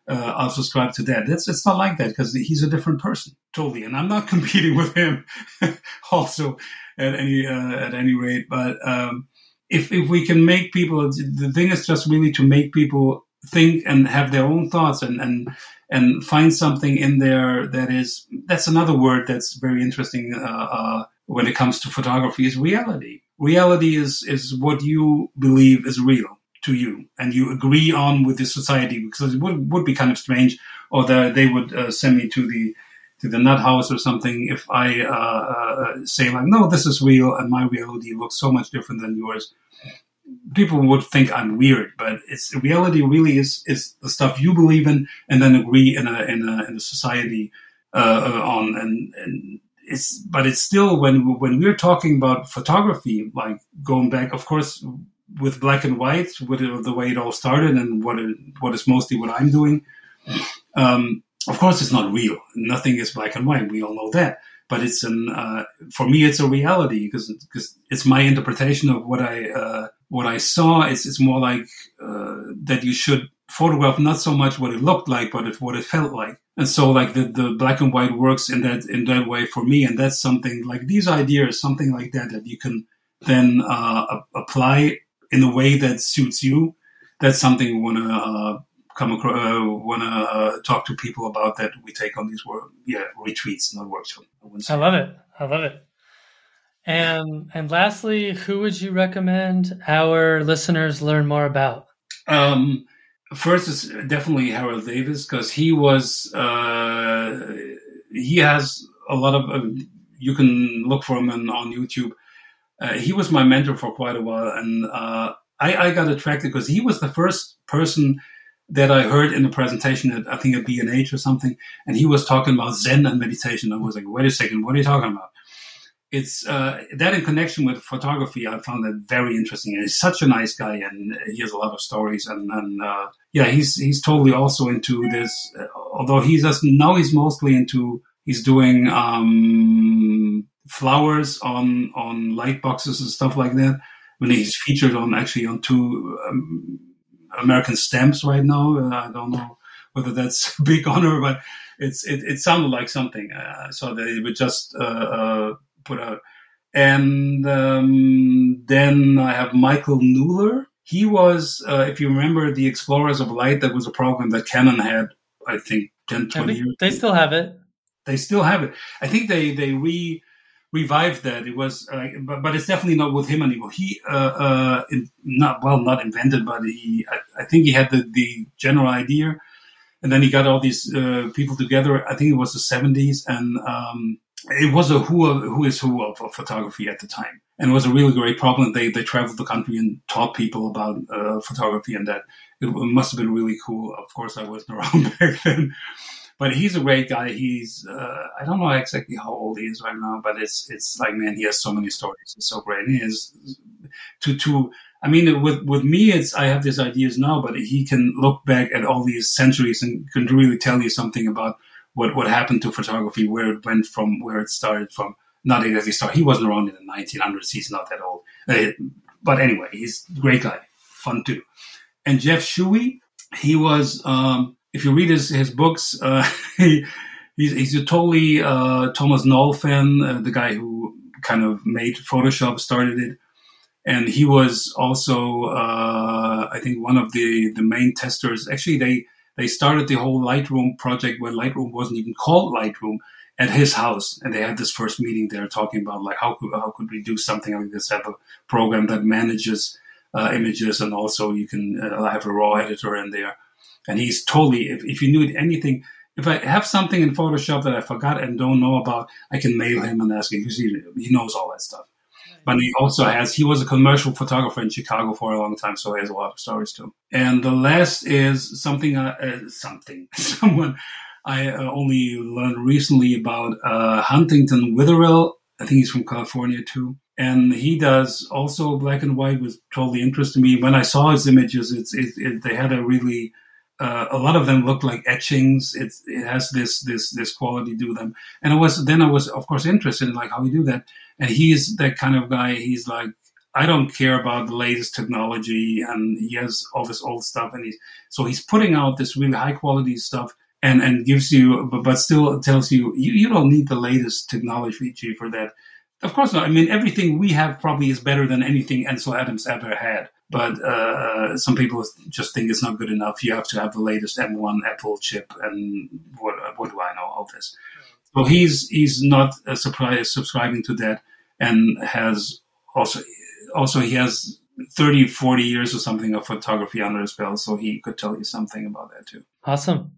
Uh, I'll subscribe to that. It's it's not like that because he's a different person, totally. And I'm not competing with him. also, at any uh, at any rate. But um, if if we can make people, the thing is just really to make people think and have their own thoughts and and and find something in there that is that's another word that's very interesting uh, uh, when it comes to photography is reality. Reality is is what you believe is real to you and you agree on with the society because it would, would be kind of strange or that they would uh, send me to the to the nut house or something if I uh, uh, say like, no, this is real and my reality looks so much different than yours. People would think I'm weird, but it's reality. Really, is is the stuff you believe in, and then agree in a in a, in a society uh, uh on. And, and it's but it's still when when we're talking about photography, like going back, of course, with black and white, with the way it all started, and what it, what is mostly what I'm doing. Um, of course, it's not real. Nothing is black and white. We all know that. But it's an uh, for me, it's a reality because because it's my interpretation of what I uh, what I saw. It's it's more like uh, that you should photograph not so much what it looked like, but what it felt like. And so, like the, the black and white works in that in that way for me. And that's something like these ideas, something like that, that you can then uh, apply in a way that suits you. That's something we want to uh, come across, uh, want to uh, talk to people about that we take on these work, yeah, retreats, not workshops. I, I love it. I love it. And and lastly, who would you recommend our listeners learn more about? Um, first is definitely Harold Davis because he was uh, he has a lot of uh, you can look for him on, on YouTube. Uh, he was my mentor for quite a while, and uh, I, I got attracted because he was the first person that I heard in a presentation at I think at B&H or something, and he was talking about Zen and meditation. I was like, wait a second, what are you talking about? It's uh, that in connection with photography, I found that very interesting. And he's such a nice guy, and he has a lot of stories. And, and uh, yeah, he's he's totally also into this. Uh, although he's just now he's mostly into he's doing um, flowers on on light boxes and stuff like that when he's featured on actually on two um, American stamps right now. Uh, I don't know whether that's a big honor, but it's it, it sounded like something. Uh, so they would just uh, uh, put out. And um, then I have Michael Newler. He was, uh, if you remember, the Explorers of Light. That was a program that Canon had, I think, 10, 20 years. They still have it. They still have it. I think they they re revived that. It was, uh, but, but it's definitely not with him anymore. He, uh, uh, not well, not invented, but he, I, I, think he had the, the general idea, and then he got all these uh, people together. I think it was the seventies, and um, it was a who who is who of, of, photography at the time, and it was a really great problem. They they traveled the country and taught people about uh, photography, and that it must have been really cool. Of course, I wasn't around back then but he's a great guy. He's uh, I don't know exactly how old he is right now, but it's it's like man, he has so many stories. It's so great. he is to to. I mean, with with me, it's I have these ideas now, but he can look back at all these centuries and can really tell you something about what what happened to photography, where it went from, where it started from. Not exactly start. He wasn't around in the 1900s. He's not that old. Uh, but anyway, he's a great guy, fun too. And Jeff Schewe, he was. Um, if you read his his books, uh, he, he's, he's a totally uh, Thomas Knoll fan, uh, the guy who kind of made Photoshop, started it, and he was also uh, I think one of the the main testers. Actually, they they started the whole Lightroom project when Lightroom wasn't even called Lightroom at his house, and they had this first meeting there talking about like how could how could we do something? Like this, have a program that manages uh, images, and also you can uh, have a raw editor in there and he's totally, if, if you need anything, if I have something in Photoshop that I forgot and don't know about, I can mail him and ask him because he, he knows all that stuff. But he also has, he was a commercial photographer in Chicago for a long time, so he has a lot of stories too. And the last is something, uh, uh, something, someone I uh, only learned recently about, uh, Huntington Witherill. I think he's from California too. And he does also black and white was totally interesting me. When I saw his images, it's, it, it, they had a really, uh, a lot of them look like etchings. It, it has this this this quality to them. And I was then I was of course interested in like how we do that. And he's that kind of guy. He's like I don't care about the latest technology, and he has all this old stuff. And he's so he's putting out this really high quality stuff. And, and gives you, but, but still tells you, you, you don't need the latest technology for that. Of course not. I mean, everything we have probably is better than anything Ansel Adams ever had but uh, some people just think it's not good enough. You have to have the latest M1 Apple chip, and what, what do I know all this? So he's he's not uh, subscribing to that, and has also also he has 30, 40 years or something of photography under his belt, so he could tell you something about that too. Awesome.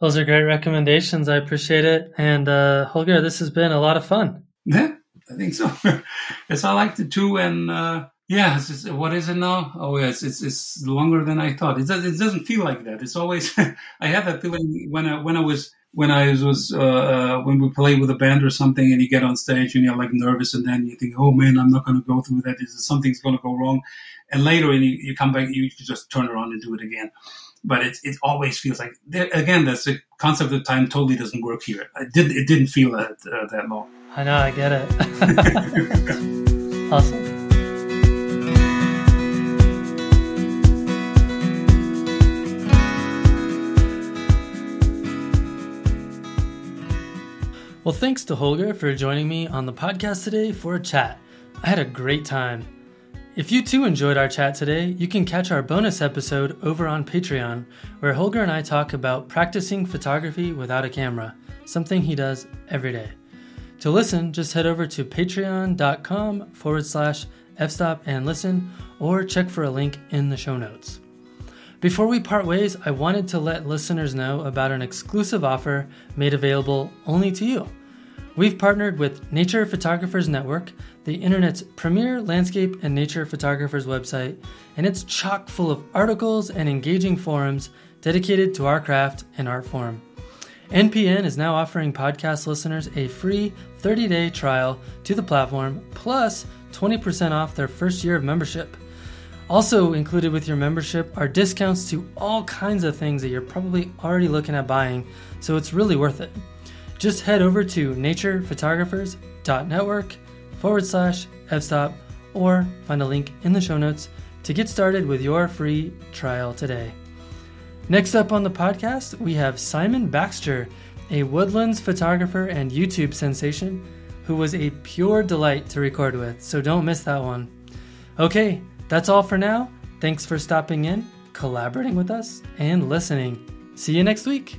Those are great recommendations. I appreciate it. And uh, Holger, this has been a lot of fun. Yeah, I think so. yes, I liked it too. And uh, yeah, just, what is it now? Oh, yes, it's it's longer than I thought. It, does, it doesn't feel like that. It's always I had that feeling when I when I was when I was uh, uh, when we play with a band or something, and you get on stage and you're like nervous, and then you think, oh man, I'm not going to go through that. Is something's going to go wrong? And later, and you, you come back, you just turn around and do it again. But it it always feels like again, that's the concept of time totally doesn't work here. It did it didn't feel that uh, that long. I know, I get it. awesome. Well, thanks to Holger for joining me on the podcast today for a chat. I had a great time. If you too enjoyed our chat today, you can catch our bonus episode over on Patreon, where Holger and I talk about practicing photography without a camera, something he does every day. To listen, just head over to patreon.com forward slash fstop and listen, or check for a link in the show notes. Before we part ways, I wanted to let listeners know about an exclusive offer made available only to you. We've partnered with Nature Photographers Network, the internet's premier landscape and nature photographers website, and it's chock full of articles and engaging forums dedicated to our craft and art form. NPN is now offering podcast listeners a free 30 day trial to the platform, plus 20% off their first year of membership. Also, included with your membership are discounts to all kinds of things that you're probably already looking at buying, so it's really worth it. Just head over to naturephotographers.network forward slash fstop or find a link in the show notes to get started with your free trial today. Next up on the podcast, we have Simon Baxter, a woodlands photographer and YouTube sensation who was a pure delight to record with, so don't miss that one. Okay, that's all for now. Thanks for stopping in, collaborating with us, and listening. See you next week.